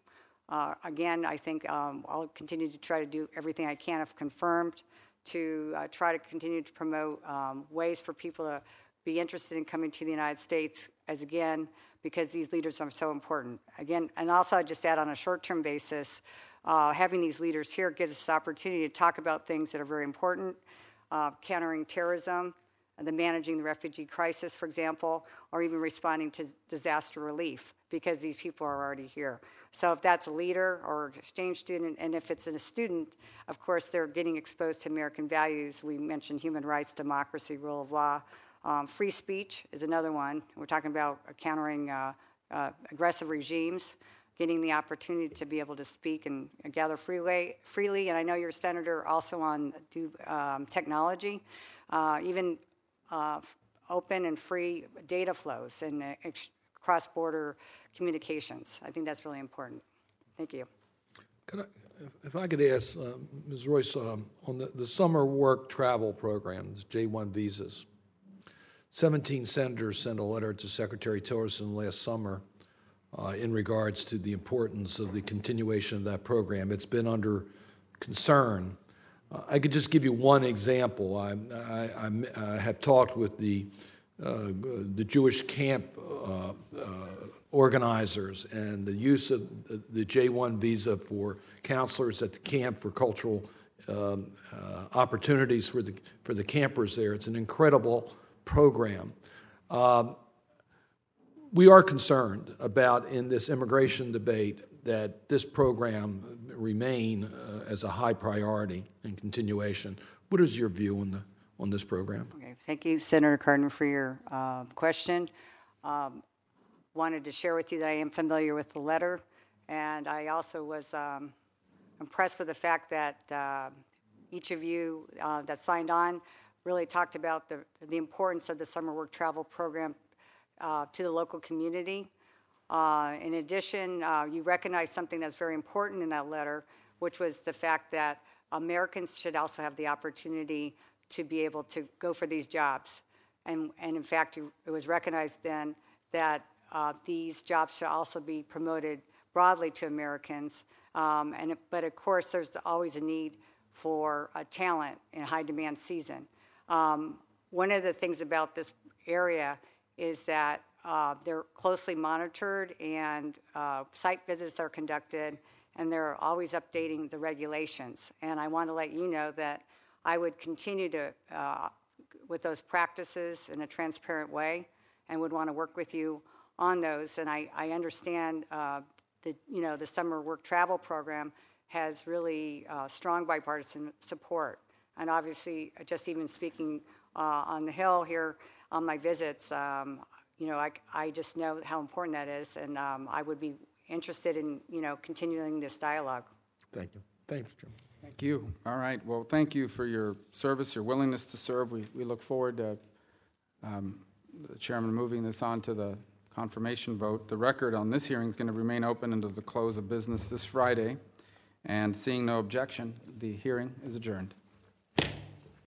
Uh, again, I think um, I'll continue to try to do everything I can, if confirmed, to uh, try to continue to promote um, ways for people to be interested in coming to the United States, as again, because these leaders are so important. Again, and also I just add on a short term basis, uh, having these leaders here gives us opportunity to talk about things that are very important, uh, countering terrorism, the managing the refugee crisis, for example, or even responding to disaster relief, because these people are already here. So if that's a leader or exchange student, and if it's a student, of course, they're getting exposed to American values. We mentioned human rights, democracy, rule of law, um, free speech is another one. We're talking about countering uh, uh, aggressive regimes, getting the opportunity to be able to speak and gather freely. And I know you're a senator also on um, technology, uh, even uh, open and free data flows and uh, ex- cross border communications. I think that's really important. Thank you. Could I, if I could ask uh, Ms. Royce um, on the, the summer work travel programs, J1 visas. 17 senators sent a letter to Secretary Tillerson last summer uh, in regards to the importance of the continuation of that program. It's been under concern. Uh, I could just give you one example. I, I, I, I have talked with the, uh, the Jewish camp uh, uh, organizers and the use of the J1 visa for counselors at the camp for cultural um, uh, opportunities for the, for the campers there. It's an incredible program. Um, we are concerned about in this immigration debate that this program remain uh, as a high priority and continuation. What is your view on the on this program? Okay, thank you, Senator Cardin, for your uh, question. Um, wanted to share with you that I am familiar with the letter, and I also was um, impressed with the fact that uh, each of you uh, that signed on really talked about the, the importance of the summer work travel program uh, to the local community. Uh, in addition, uh, you recognize something that's very important in that letter, which was the fact that Americans should also have the opportunity to be able to go for these jobs. And, and in fact, it was recognized then that uh, these jobs should also be promoted broadly to Americans. Um, and, but of course, there's always a need for uh, talent in high demand season. Um, one of the things about this area is that uh, they're closely monitored and uh, site visits are conducted and they're always updating the regulations. And I want to let you know that I would continue to, uh, with those practices in a transparent way and would want to work with you on those. And I, I understand uh, the, you know, the summer work travel program has really uh, strong bipartisan support. And obviously, just even speaking uh, on the Hill here on my visits, um, you know, I, I just know how important that is, and um, I would be interested in, you know, continuing this dialogue. Thank you. Thanks, Jim. Thank you. All right. Well, thank you for your service, your willingness to serve. We, we look forward to um, the chairman moving this on to the confirmation vote. The record on this hearing is going to remain open until the close of business this Friday. And seeing no objection, the hearing is adjourned.